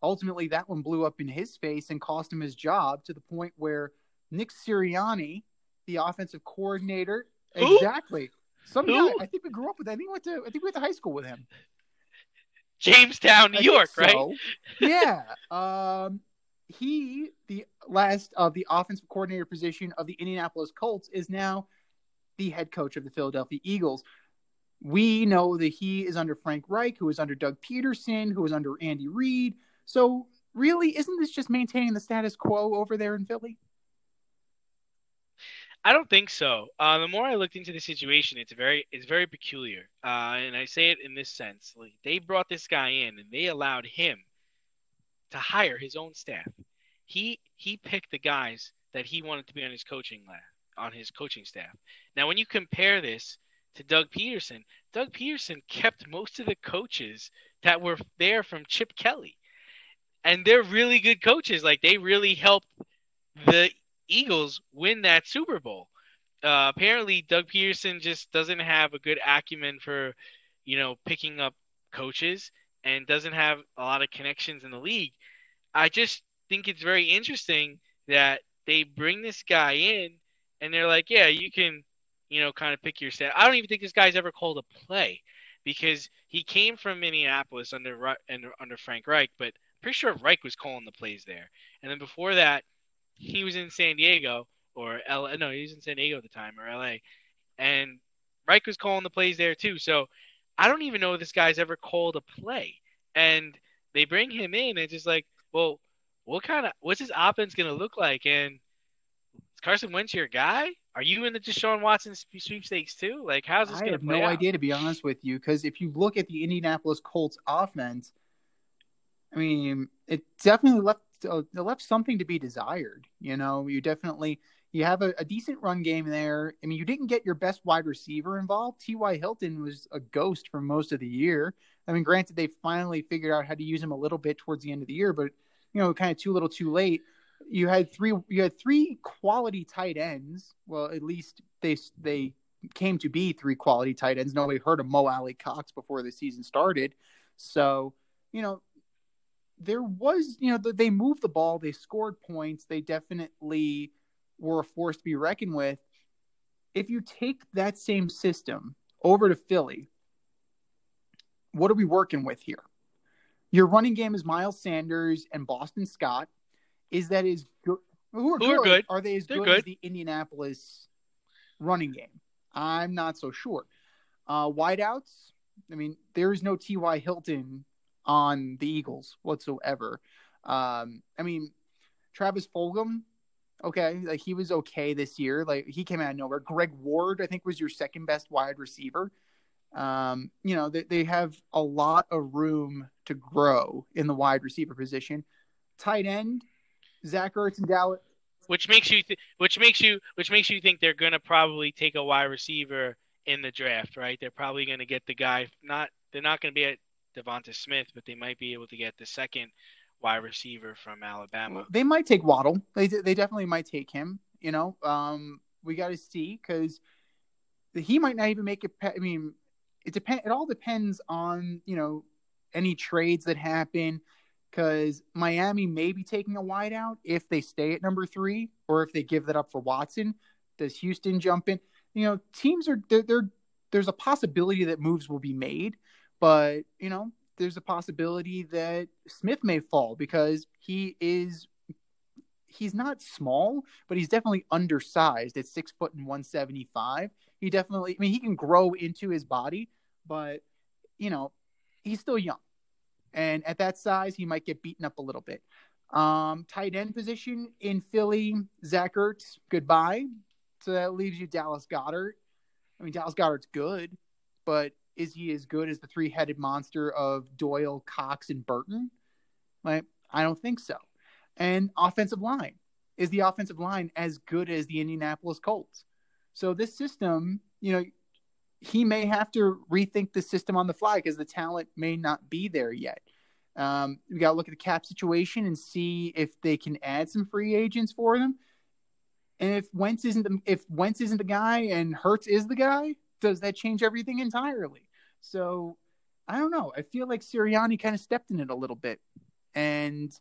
A: ultimately that one blew up in his face and cost him his job to the point where Nick Sirianni, the offensive coordinator,
B: Who?
A: exactly. Some
B: Who?
A: guy I think we grew up with. I think we went to I think we went to high school with him.
B: Jamestown, New
A: I
B: York, right?
A: yeah. Um, he, the last of the offensive coordinator position of the Indianapolis Colts, is now the head coach of the Philadelphia Eagles. We know that he is under Frank Reich, who is under Doug Pederson, who is under Andy Reid. So, really, isn't this just maintaining the status quo over there in Philly?
B: I don't think so. Uh, the more I looked into the situation, it's very it's very peculiar, uh, and I say it in this sense: like they brought this guy in and they allowed him to hire his own staff. He he picked the guys that he wanted to be on his coaching lab, on his coaching staff. Now, when you compare this to Doug Pederson, Doug Pederson kept most of the coaches that were there from Chip Kelly, and they're really good coaches. Like they really helped the Eagles win that Super Bowl. Uh, apparently, Doug Pederson just doesn't have a good acumen for, you know, picking up coaches and doesn't have a lot of connections in the league. I just think it's very interesting that they bring this guy in and they're like, yeah, you can, you know, kind of pick your set. I don't even think this guy's ever called a play because he came from Minneapolis under under, under Frank Reich, but pretty sure Reich was calling the plays there. And then before that, he was in San Diego or L. No, he was in San Diego at the time or L.A. And Reich was calling the plays there too. So I don't even know if this guy's ever called a play. And they bring him in and it's just like, well, what kind of what's his offense going to look like? And is Carson Wentz your guy? Are you in the Deshaun Watson sweepstakes too? Like, how's this
A: I
B: going to
A: have
B: play
A: no
B: out?
A: idea, to be honest with you, because if you look at the Indianapolis Colts offense, I mean, it definitely left uh, it left something to be desired. You know, you definitely you have a, a decent run game there. I mean, you didn't get your best wide receiver involved. T.Y. Hilton was a ghost for most of the year. I mean, granted, they finally figured out how to use him a little bit towards the end of the year, but you know, kind of too little, too late. You had three. You had three quality tight ends. Well, at least they they came to be three quality tight ends. Nobody heard of Mo Alie-Cox before the season started. So, you know, there was, you know, they moved the ball, they scored points, they definitely were a force to be reckoned with. If you take that same system over to Philly, what are we working with here? Your running game is Miles Sanders and Boston Scott. Is that as good? Who are,
B: Who are
A: good?
B: good.
A: Are they as good,
B: good.
A: as the Indianapolis running game? I'm not so sure. Uh, wideouts, I mean, there is no T.Y. Hilton on the Eagles whatsoever. Um, I mean, Travis Fulgham, Okay, like he was okay this year. Like he came out of nowhere. Greg Ward, I think, was your second best wide receiver. Um, you know, they, they have a lot of room to grow in the wide receiver position. Tight end, Zach Ertz and Dallas.
B: Which makes you, th- which makes you, which makes you think they're gonna probably take a wide receiver in the draft, right? They're probably gonna get the guy. Not, they're not gonna be at Devonta Smith, but they might be able to get the second wide receiver from Alabama.
A: They might take Waddle. They they definitely might take him. You know, um, we got to see because he might not even make it. I mean, it depend. It all depends on you know any trades that happen. Because Miami may be taking a wideout if they stay at number three, or if they give that up for Watson. Does Houston jump in? You know, teams are they're, they're there's a possibility that moves will be made, but you know there's a possibility that Smith may fall because he is he's not small, but he's definitely undersized at six foot and 175. He definitely, I mean, he can grow into his body, but you know, he's still young. And at that size, he might get beaten up a little bit. Um, tight end position in Philly, Zach Ertz, goodbye. So that leaves you Dallas Goedert. I mean, Dallas Goedert's good, but is he as good as the three headed monster of Doyle, Cox, and Burton? Like, I don't think so. And offensive line. Is the offensive line as good as the Indianapolis Colts? So this system, you know, he may have to rethink the system on the fly because the talent may not be there yet. Um, we got to look at the cap situation and see if they can add some free agents for them. And if Wentz isn't the if Wentz isn't the guy and Hurts is the guy, does that change everything entirely? So I don't know. I feel like Sirianni kind of stepped in it a little bit. And,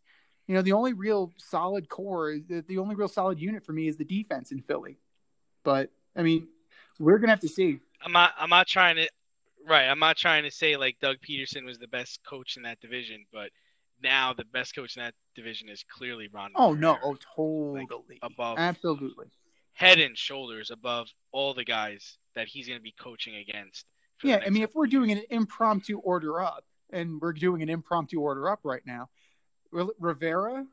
A: you know, the only real solid core, the, the only real solid unit for me is the defense in Philly. But, I mean, we're going to have to see.
B: I'm not, I'm not trying to, right. I'm not trying to say like Doug Pederson was the best coach in that division, but now the best coach in that division is clearly Ron.
A: Oh, no. Oh, totally. Like,
B: above.
A: Absolutely.
B: Head and shoulders above all the guys that he's going to be coaching against
A: yeah, I mean, if we're doing an impromptu order up, and we're doing an impromptu order up right now, Rivera,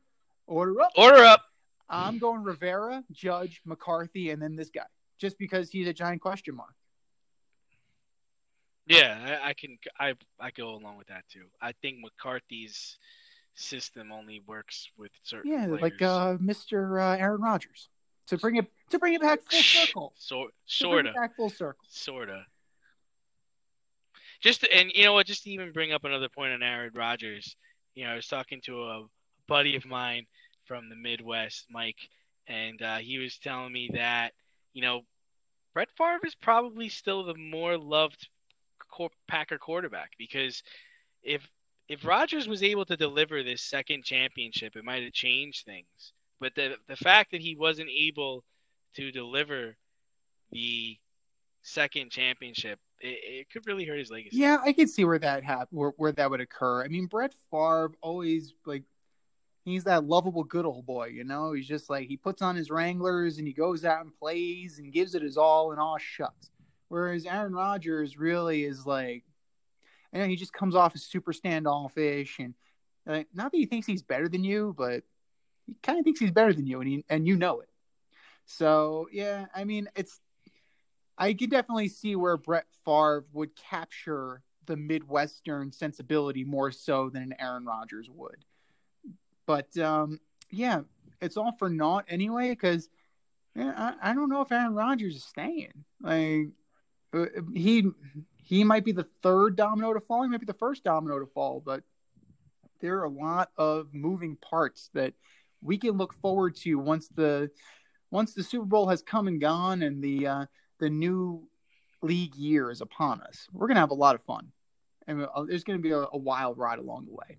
A: order up.
B: Order up.
A: I'm going Rivera, Judge, McCarthy, and then this guy, just because he's a giant question mark.
B: Yeah, I, I can. I I go along with that too. I think McCarthy's system only works with certain.
A: Yeah,
B: players.
A: like uh, Mr. Uh, Aaron Rodgers. To bring it to bring it back full circle.
B: So, sorta.
A: back full circle.
B: Sorta just and you know what, just to even bring up another point on Aaron Rodgers. You know, I was talking to a buddy of mine from the Midwest, Mike, and uh, he was telling me that you know Brett Favre is probably still the more loved Packer quarterback because if if Rodgers was able to deliver this second championship, it might have changed things. But the the fact that he wasn't able to deliver the second championship it, it could really hurt his legacy.
A: Yeah, I could see where that hap- where, where that would occur. I mean, Brett Favre always like he's that lovable good old boy, you know. He's just like he puts on his Wranglers and he goes out and plays and gives it his all and all shucks. Whereas Aaron Rodgers really is like, I know he just comes off as super standoffish and uh, not that he thinks he's better than you, but he kind of thinks he's better than you, and he, and you know it. So yeah, I mean it's I could definitely see where Brett Favre would capture the Midwestern sensibility more so than an Aaron Rodgers would. But um, yeah, it's all for naught anyway because I, I, don't know if Aaron Rodgers is staying. Like uh, he he might be the third domino to fall. He might be the first domino to fall, but there are a lot of moving parts that we can look forward to once the once the Super Bowl has come and gone and the uh, the new league year is upon us. We're going to have a lot of fun. And uh, there's going to be a, a wild ride along the way.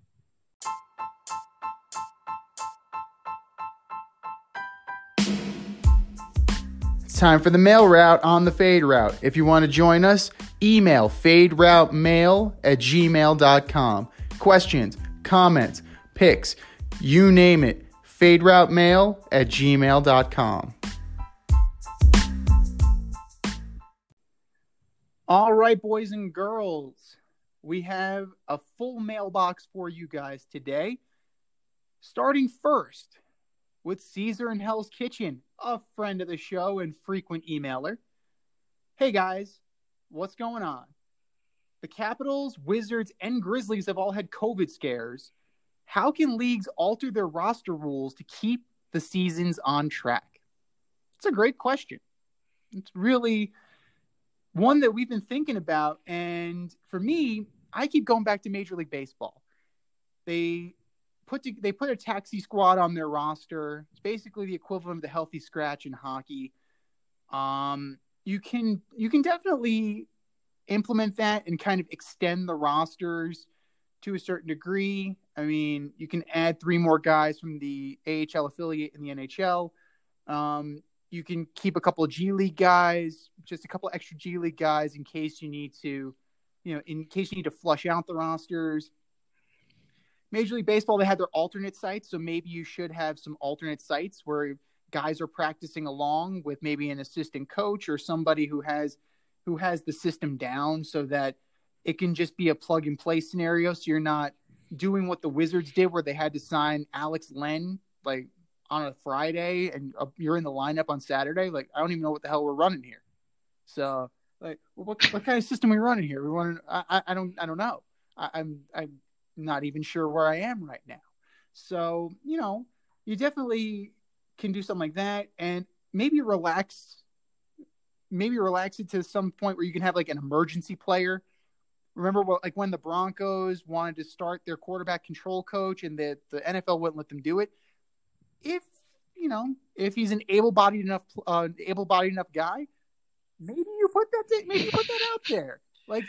A: It's time for the mail route on the fade route. If you want to join us, email faderoutemail at gmail.com. Questions, comments, picks, you name it, faderoutemail at gmail.com. All right, boys and girls, we have a full mailbox for you guys today. Starting first with Caesar in Hell's Kitchen, a friend of the show and frequent emailer. Hey guys, what's going on? The Capitals, Wizards, and Grizzlies have all had COVID scares. How can leagues alter their roster rules to keep the seasons on track? It's a great question. It's really one that we've been thinking about. And for me, I keep going back to Major League Baseball. They put to, they put a taxi squad on their roster. It's basically the equivalent of the healthy scratch in hockey. Um, you can you can definitely implement that and kind of extend the rosters to a certain degree. I mean, you can add three more guys from the AHL affiliate in the NHL. Um, you can keep a couple of G League guys, just a couple extra G League guys in case you need to, you know, in case you need to flush out the rosters. Major League Baseball, they had their alternate sites, so maybe you should have some alternate sites where guys are practicing along with maybe an assistant coach or somebody who has who has the system down so that it can just be a plug and play scenario so you're not doing what the Wizards did where they had to sign Alex Len like on a Friday and you're in the lineup on Saturday like I don't even know what the hell we're running here. So like what what kind of system are we running here? We want I, I don't I don't know. I, I'm I'm not even sure where I am right now. So, you know, you definitely can do something like that and maybe relax maybe relax it to some point where you can have like an emergency player. Remember what like when the Broncos wanted to start their quarterback control coach and the the NFL wouldn't let them do it. If you know, if he's an able-bodied enough uh, able-bodied enough guy, maybe you put that maybe you put that out there. Like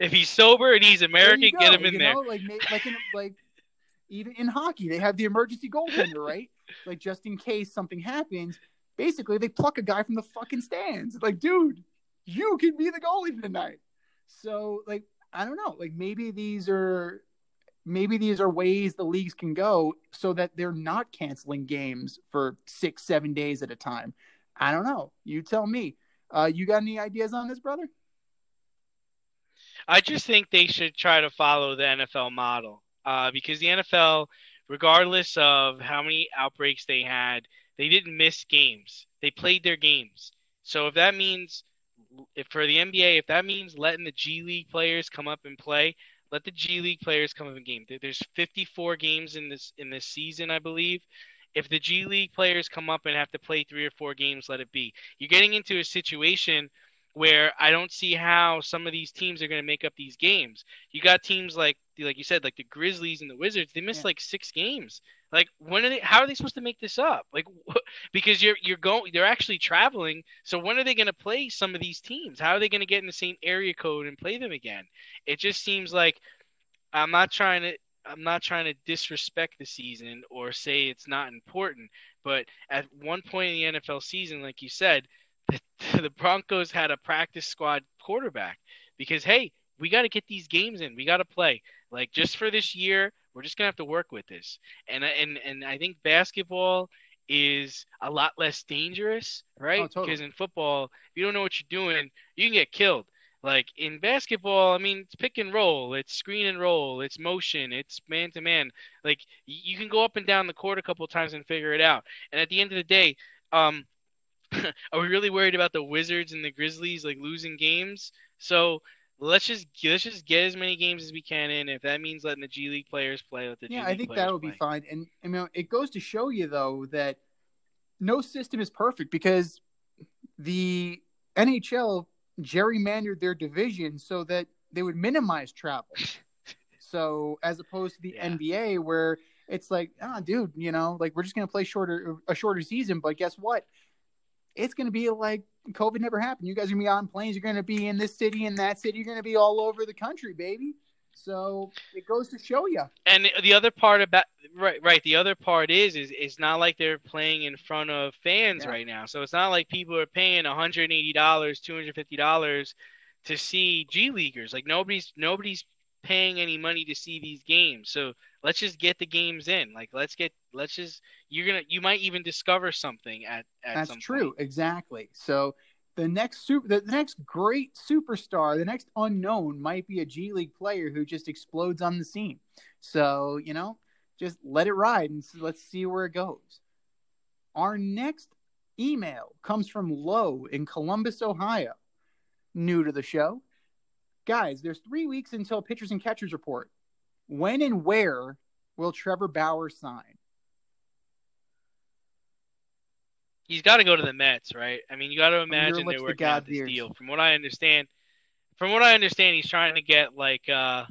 B: if he's sober and he's American, get him in there.
A: Know? Like, like, in, like, even in hockey, they have the emergency goaltender, right? like, just in case something happens, basically they pluck a guy from the fucking stands. Like, dude, you can be the goalie tonight. So, like, I don't know. Like, maybe these are, maybe these are ways the leagues can go so that they're not canceling games for six, seven days at a time. I don't know. You tell me. Uh, you got any ideas on this, brother?
B: I just think they should try to follow the NFL model uh, because the NFL, regardless of how many outbreaks they had, they didn't miss games. They played their games. So if that means, if for the NBA, if that means letting the G League players come up and play, let the G League players come up and game. There's 54 games in this in this season, I believe. If the G League players come up and have to play three or four games, let it be. You're getting into a situation where I don't see how some of these teams are going to make up these games. You got teams like like you said like the Grizzlies and the Wizards, they missed yeah. like 6 games. Like when are they how are they supposed to make this up? Like because you're you're going they're actually traveling, so when are they going to play some of these teams? How are they going to get in the same area code and play them again? It just seems like I'm not trying to I'm not trying to disrespect the season or say it's not important, but at one point in the NFL season like you said, the Broncos had a practice squad quarterback because hey, we got to get these games in. We got to play. Like just for this year, we're just gonna have to work with this. And and and I think basketball is a lot less dangerous, right? Oh, totally. Because in football, if you don't know what you're doing, you can get killed. Like in basketball, I mean, it's pick and roll, it's screen and roll, it's motion, it's man to man. Like you can go up and down the court a couple times and figure it out. And at the end of the day, um, are we really worried about the Wizards and the Grizzlies like losing games? So let's just let's just get as many games as we can in. If that means letting the G League players play, with the
A: yeah,
B: I
A: think that would be fine. And I mean, it goes to show you though that no system is perfect because the NHL gerrymandered their division so that they would minimize travel. so as opposed to the yeah. NBA where it's like, ah, oh, dude, you know, like we're just gonna play shorter a shorter season, but guess what? It's going to be like COVID never happened. You guys are going to be on planes. You're going to be in this city and that city. You're going to be all over the country, baby. So it goes to show you.
B: And the other part about right, right. The other part is, is it's not like they're playing in front of fans yeah. right now. So it's not like people are paying 180 dollars, 250 dollars to see G leaguers. Like nobody's nobody's paying any money to see these games. So let's just get the games in. Like let's get let's just you're gonna you might even discover something at, at
A: That's true, point. exactly. So the next super the, the next great superstar, the next unknown might be a G League player who just explodes on the scene. So, you know, just let it ride and let's see where it goes. Our next email comes from Lowe in Columbus, Ohio. New to the show. Guys, there's three weeks until pitchers and catchers report. When and where will Trevor Bauer sign?
B: He's got to go to the Mets, right? I mean, you got to imagine they're working out this deal. From what I understand, from what I understand, he's trying to get like uh,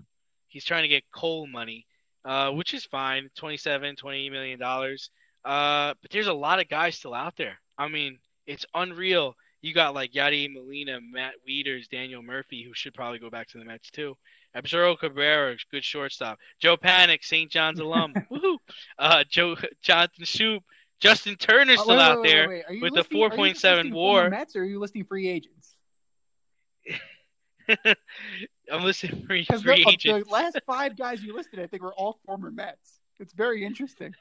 B: he's trying to get Cole money, uh, which is fine, 27, 20 million dollars. Uh, but there's a lot of guys still out there. I mean, it's unreal. You got like Yadi Molina, Matt Wieters, Daniel Murphy, who should probably go back to the Mets too. Absuro Cabrera, good shortstop. Joe Panik, St. John's alum. Woohoo! Uh, Joe Jonathan Schoop, Justin Turner's still
A: uh,
B: out
A: wait,
B: there
A: wait, wait.
B: with
A: listing,
B: the 4.7 WAR.
A: Mets, or are you listing free agents?
B: I'm listening free, free
A: the,
B: agents.
A: the last five guys you listed, I think, were all former Mets. It's very interesting.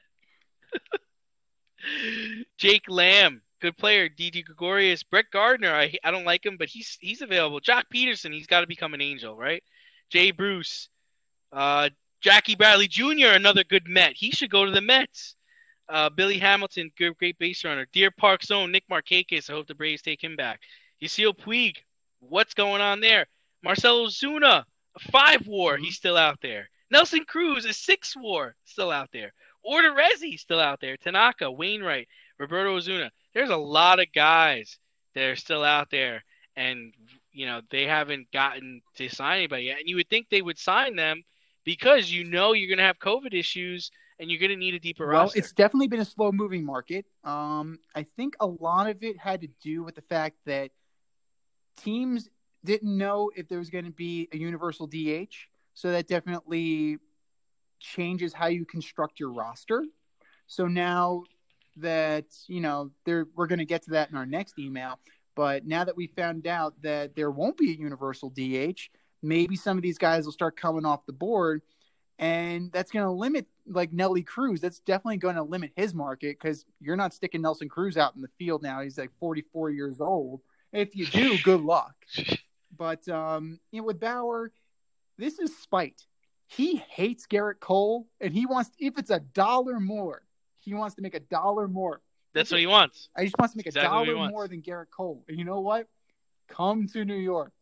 B: Jake Lamb, good player. DJ Gregorius, Brett Gardner. I I don't like him, but he's he's available. Joc Pederson. he's got to become an angel, right? Jay Bruce, uh, Jackie Bradley Jr., another good Met. He should go to the Mets. Uh, Billy Hamilton, good great base runner. Deer Park Zone, Nick Markakis. I hope the Braves take him back. Yasiel Puig, what's going on there? Marcell Ozuna, a five WAR, he's still out there. Nelson Cruz, a six WAR, still out there. Orderezi still out there. Tanaka, Wainwright, Roberto Osuna. There's a lot of guys that are still out there, and you know they haven't gotten to sign anybody yet. And you would think they would sign them because you know you're going to have COVID issues and you're going to need a deeper roster.
A: Well,
B: roster.
A: it's definitely been a slow moving market. Um, I think a lot of it had to do with the fact that teams didn't know if there was going to be a universal DH. So that definitely changes how you construct your roster. So now that, you know, there we're going to get to that in our next email, but now that we found out that there won't be a universal DH, maybe some of these guys will start coming off the board and that's going to limit like Nelly Cruz. That's definitely going to limit his market because you're not sticking Nelson Cruz out in the field now. He's like 44 years old. If you do, good luck. But um, you know, with Bauer, this is spite. He hates Gerrit Cole, and he wants if it's a dollar more, he wants to make a dollar more.
B: That's what he wants.
A: I just wants to make
B: Exactly
A: a dollar more than Gerrit Cole. And you know what? Come to New York.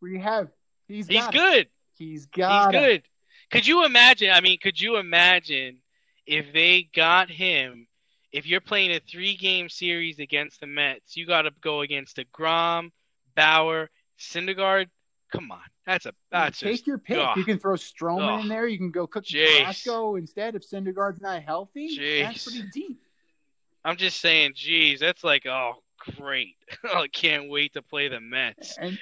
A: We have he's
B: He's
A: it.
B: good.
A: He's
B: He's
A: got it.
B: good. Could you imagine? I mean, could you imagine if they got him? If you're playing a three-game series against the Mets, you got to go against a Degrom, Bauer, Syndergaard. Come on, that's a that's
A: take
B: just
A: your pick.
B: ugh.
A: You can throw Stroman
B: Ugh.
A: in there. You can go cook
B: Jeez.
A: Carrasco instead if Syndergaard's not healthy. That's pretty deep.
B: I'm just saying, geez, that's like oh great. I can't wait to play the Mets.
A: And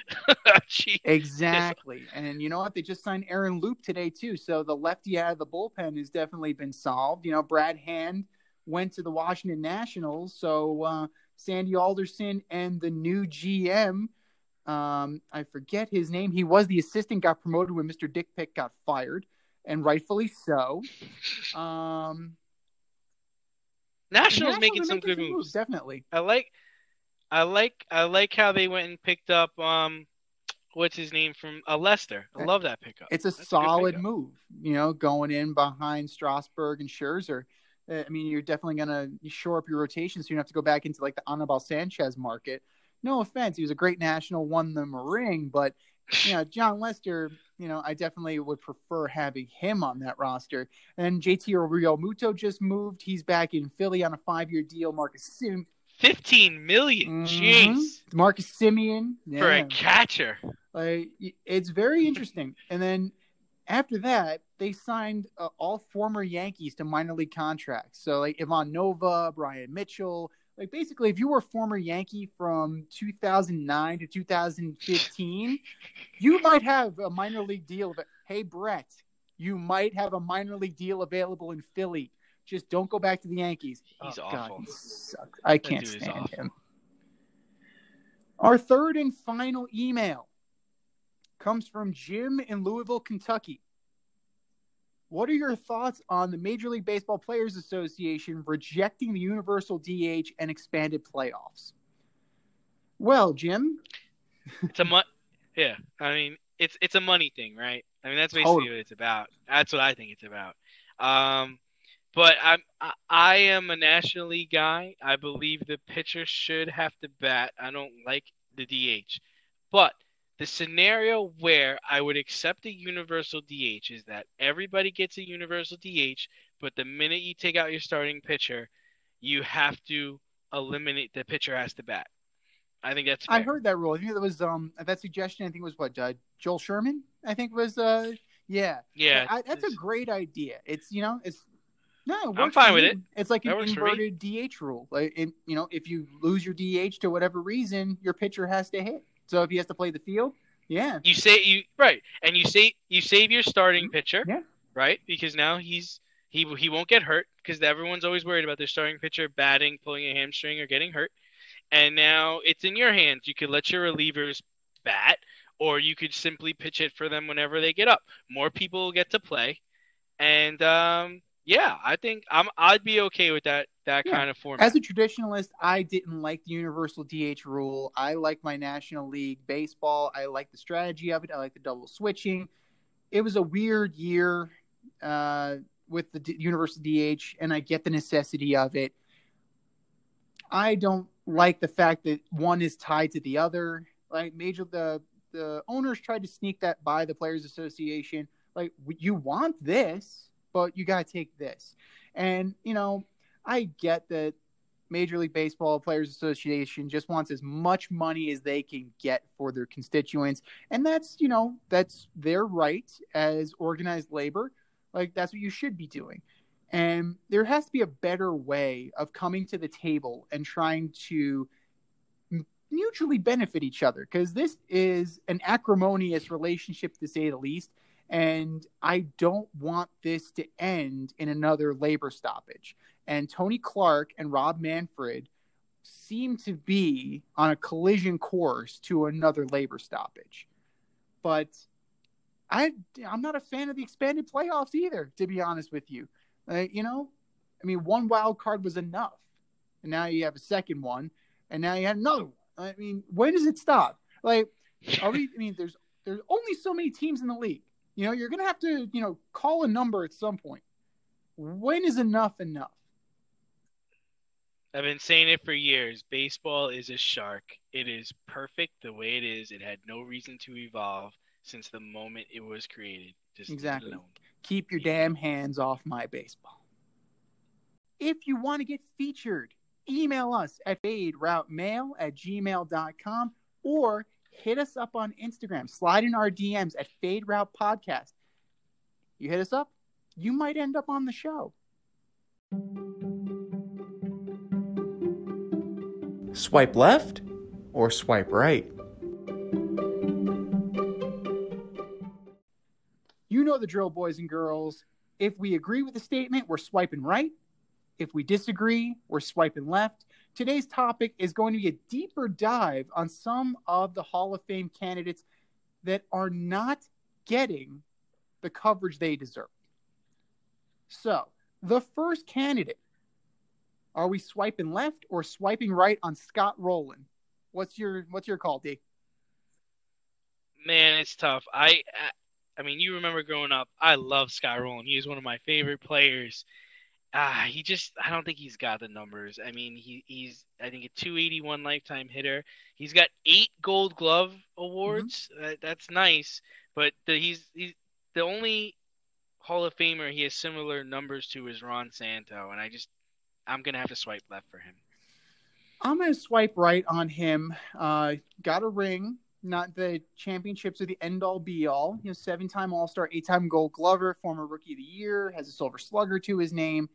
A: exactly. and you know what? They just signed Aaron Loup today too. So the lefty out of the bullpen has definitely been solved. You know, Brad Hand went to the Washington Nationals. So uh, Sandy Alderson and the new GM, um, I forget his name. He was the assistant, got promoted when Mr. Dick Pick got fired, and rightfully so. Um,
B: Nationals making some good moves.
A: definitely.
B: I like, I like, I like how they went and picked up um, what's his name from uh, Lester. I love that pickup.
A: It's a
B: That's
A: solid
B: pickup.
A: move, you know, going in behind Strasburg and Scherzer. Uh, I mean, you're definitely going to shore up your rotation so you don't have to go back into like the Anibal Sanchez market. No offense, he was a great national, won them a ring, but you know, Jon Lester, you know, I definitely would prefer having him on that roster. And JT Realmuto just moved. He's back in Philly on a five year deal. Marcus Sim-
B: Fifteen million.
A: Mhm.
B: Jeez.
A: Marcus Semien.
B: For a catcher.
A: Like it's very interesting. And then after that, they signed uh, all former Yankees to minor league contracts. So like Ivan Nova, Brian Mitchell. Like basically, if you were a former Yankee from 2009 to 2015, you might have a minor league deal. Of, hey Brett, you might have a minor league deal available in Philly. Just don't go back to the Yankees.
B: He's
A: oh, God,
B: awful.
A: he sucks. I can't stand him. Our third and final email comes from Jim in Louisville, Kentucky. What are your thoughts on the Major League Baseball Players Association rejecting the universal DH and expanded playoffs? Well, Jim,
B: It's a mon- Yeah, I mean, it's it's a money thing, right? I mean, that's basically
A: Totally.
B: what it's about. That's what I think it's about. Um, But I'm I, I am a National League guy. I believe the pitcher should have to bat. I don't like the DH, but the scenario where I would accept a universal DH is that everybody gets a universal DH, but the minute you take out your starting pitcher, you have to eliminate the pitcher has to bat. I think that's. Fair.
A: I heard that rule. I think that was um that suggestion. I think it was what uh, Joel Sherman. I think was uh yeah
B: yeah.
A: I, that's a great idea. It's you know it's no, it
B: I'm fine with it.
A: It's like an inverted DH rule. Like, it, you know, if you lose your DH to whatever reason, your pitcher has to hit. So if he has to play the field, yeah.
B: You say you right, and you say you save your starting pitcher,
A: yeah.
B: right? Because now he's he he won't get hurt because everyone's always worried about their starting pitcher batting, pulling a hamstring, or getting hurt. And now it's in your hands. You could let your relievers bat, or you could simply pitch it for them whenever they get up. More people will get to play, and um, yeah, I think I'm. I'd be okay with that. That yeah. kind of format.
A: As a traditionalist, I didn't like the universal DH rule. I like my National League baseball. I like the strategy of it. I like the double switching. It was a weird year uh, with the D- universal DH, and I get the necessity of it. I don't like the fact that one is tied to the other. Like major, the the owners tried to sneak that by the Players Association. Like you want this but you got to take this. And, you know, I get that Major League Baseball Players Association just wants as much money as they can get for their constituents. And that's, you know, that's their right as organized labor. Like, that's what you should be doing. And there has to be a better way of coming to the table and trying to mutually benefit each other because this is an acrimonious relationship to say the least and I don't want this to end in another labor stoppage. And Tony Clark and Rob Manfred seem to be on a collision course to another labor stoppage. But I, I'm not a fan of the expanded playoffs either, to be honest with you. Uh, you know, I mean, one wild card was enough. And now you have a second one, and now you have another one. I mean, when does it stop? Like, are we? I mean, there's there's only so many teams in the league. You know, you're to have to, you know, call a number at some point. When is enough enough?
B: I've been saying it for years. Baseball is a shark. It is perfect the way it is. It had no reason to evolve since the moment it was created. Just
A: exactly. Keep your damn hands off my baseball. If you want to get featured, email us at faderoutemail at gmail.com or hit us up on Instagram. Slide in our DMs at Fade Route Podcast. You hit us up, you might end up on the show.
C: Swipe left or swipe right?
A: You know the drill, boys and girls. If we agree with the statement, we're swiping right. If we disagree, we're swiping left. Today's topic is going to be a deeper dive on some of the Hall of Fame candidates that are not getting the coverage they deserve. So, the first candidate are we swiping left or swiping right on Scott Rolen? What's your what's your call, D?
B: Man, it's tough. I I mean, you remember growing up, I love Scott Rolen. He is one of my favorite players ah, he just I don't think he's got the numbers. I mean, he he's I think a 281 lifetime hitter. He's got eight Gold Glove awards. Mm-hmm. Uh, that's nice, but the, he's he's the only Hall of Famer he has similar numbers to is Ron Santo, and I just I'm gonna have to swipe left for him.
A: I'm gonna swipe right on him. Uh, got a ring. Not the championships are the end all be all. You know, seven time All Star, eight time Gold Glover, former Rookie of the Year, has a Silver Slugger to his name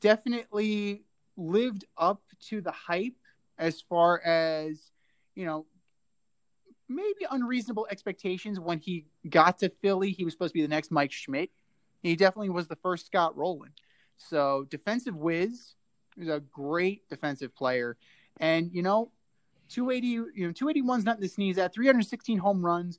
A: definitely lived up to the hype as far as, you know, maybe unreasonable expectations when he got to Philly. He was supposed to be the next Mike Schmidt. He definitely was the first Scott Rolen. So defensive whiz. He's a great defensive player. And, you know, 280, you know, 281's nothing to sneeze at. 316 home runs,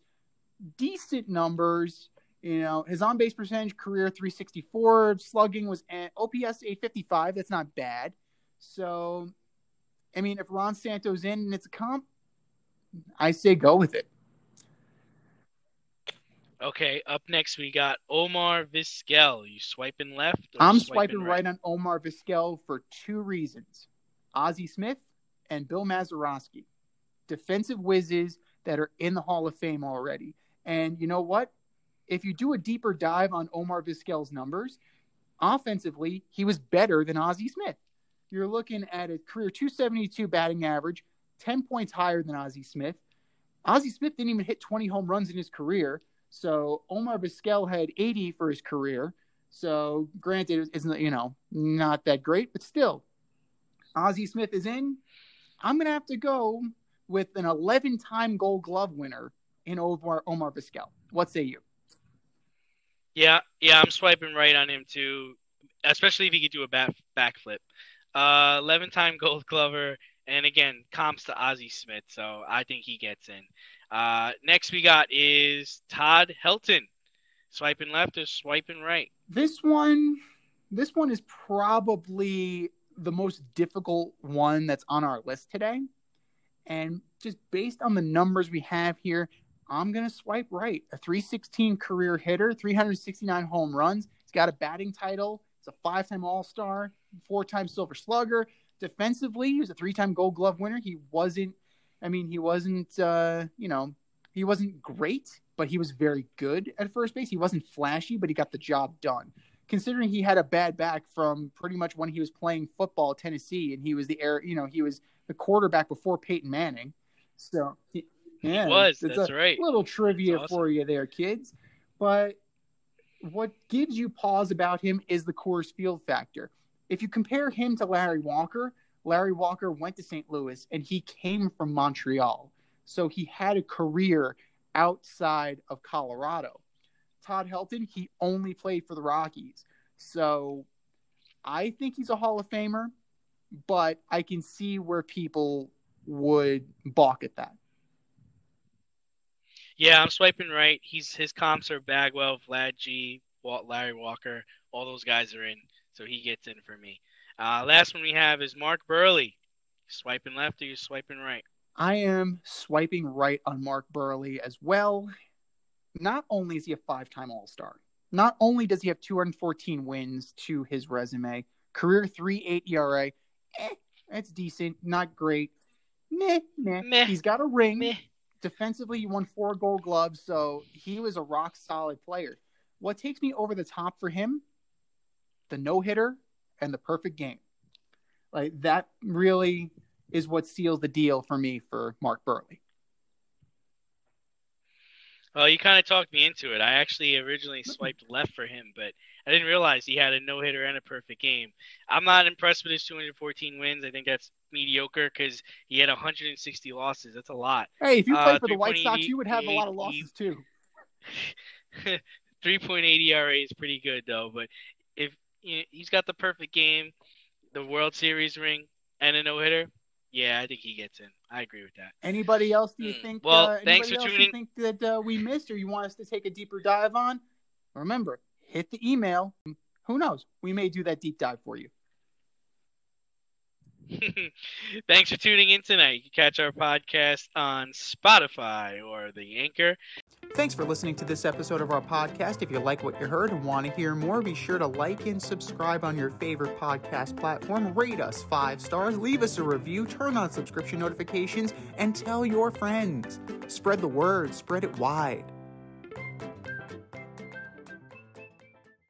A: decent numbers. You know, his on base percentage, career 364, slugging was at OPS 855. That's not bad. So, I mean, if Ron Santo's in and it's a comp, I say go with it.
B: Okay, up next we got Omar Vizquel. You swiping left? or
A: I'm swiping right on Omar Vizquel for two reasons Ozzie Smith and Bill Mazeroski. Defensive whizzes that are in the Hall of Fame already. And you know what? If you do a deeper dive on Omar Vizquel's numbers, offensively, he was better than Ozzie Smith. You're looking at a career 272 batting average, 10 points higher than Ozzie Smith. Ozzie Smith didn't even hit 20 home runs in his career. So Omar Vizquel had 80 for his career. So granted, it's you know not that great, but still, Ozzie Smith is in. I'm gonna have to go with an 11-time Gold Glove winner in Omar Omar Vizquel. What say you?
B: Yeah, yeah, I'm swiping right on him too, especially if he could do a back backflip. Uh, 11-time Gold Glover, and again, comps to Ozzie Smith, so I think he gets in. Uh, next we got is Todd Helton. Swiping left or swiping right?
A: This one, this one is probably the most difficult one that's on our list today. And just based on the numbers we have here, I'm going to swipe right. A 316 career hitter, 369 home runs. He's got a batting title. He's a five time All Star, four time Silver Slugger. Defensively, he was a three time Gold Glove winner. He wasn't, I mean, he wasn't, uh, you know, he wasn't great, but he was very good at first base. He wasn't flashy, but he got the job done. Considering he had a bad back from pretty much when he was playing football at Tennessee, and he was the air, you know, he was the quarterback before Peyton Manning. So he, yeah,
B: he was.
A: it's
B: That's
A: a
B: right.
A: Little trivia
B: awesome.
A: for you there, kids. But what gives you pause about him is the Coors Field factor. If you compare him to Larry Walker, Larry Walker went to St. Louis and he came from Montreal. So he had a career outside of Colorado. Todd Helton, he only played for the Rockies. So I think he's a Hall of Famer, but I can see where people would balk at that.
B: Yeah, I'm swiping right. He's his comps are Bagwell, Vlad G, Walt, Larry Walker. All those guys are in, so he gets in for me. Uh, last one we have is Mark Buehrle. Swiping left or you swiping right?
A: I am swiping right on Mark Buehrle as well. Not only is he a five time All Star, not only does he have 214 wins to his resume, career 3.8 ERA, eh, that's decent, not great. Meh, meh.
B: Meh.
A: He's got a ring.
B: Meh.
A: Defensively, he won four gold gloves, so he was a rock solid player. What takes me over the top for him? The no hitter and the perfect game. Like that really is what seals the deal for me for Mark Buehrle.
B: Well, you kind of talked me into it. I actually originally swiped left for him, but I didn't realize he had a no hitter and a perfect game. I'm not impressed with his 214 wins. I think that's mediocre because he had 160 losses. That's a lot.
A: Hey, if you
B: Uh,
A: played for the White Sox, you would have a lot of losses too.
B: 3.8 ERA is pretty good though. But if you know, he's got the perfect game, the World Series ring, and a no hitter, yeah, I think he gets in. I agree with that.
A: Anybody else do you
B: Hmm.
A: think?
B: Well,
A: uh,
B: thanks
A: anybody
B: for
A: you
B: tuning-
A: think that uh, we missed, or you want us to take a deeper dive on? Remember, hit the email. Who knows? We may do that deep dive for you.
B: Thanks for tuning in tonight. You can catch our podcast on Spotify or the Anchor.
A: Thanks for listening to this episode of our podcast. If you like what you heard and want to hear more, be sure to like and subscribe on your favorite podcast platform. Rate us five stars, leave us a review, turn on subscription notifications, and tell your friends. Spread the word, spread it wide.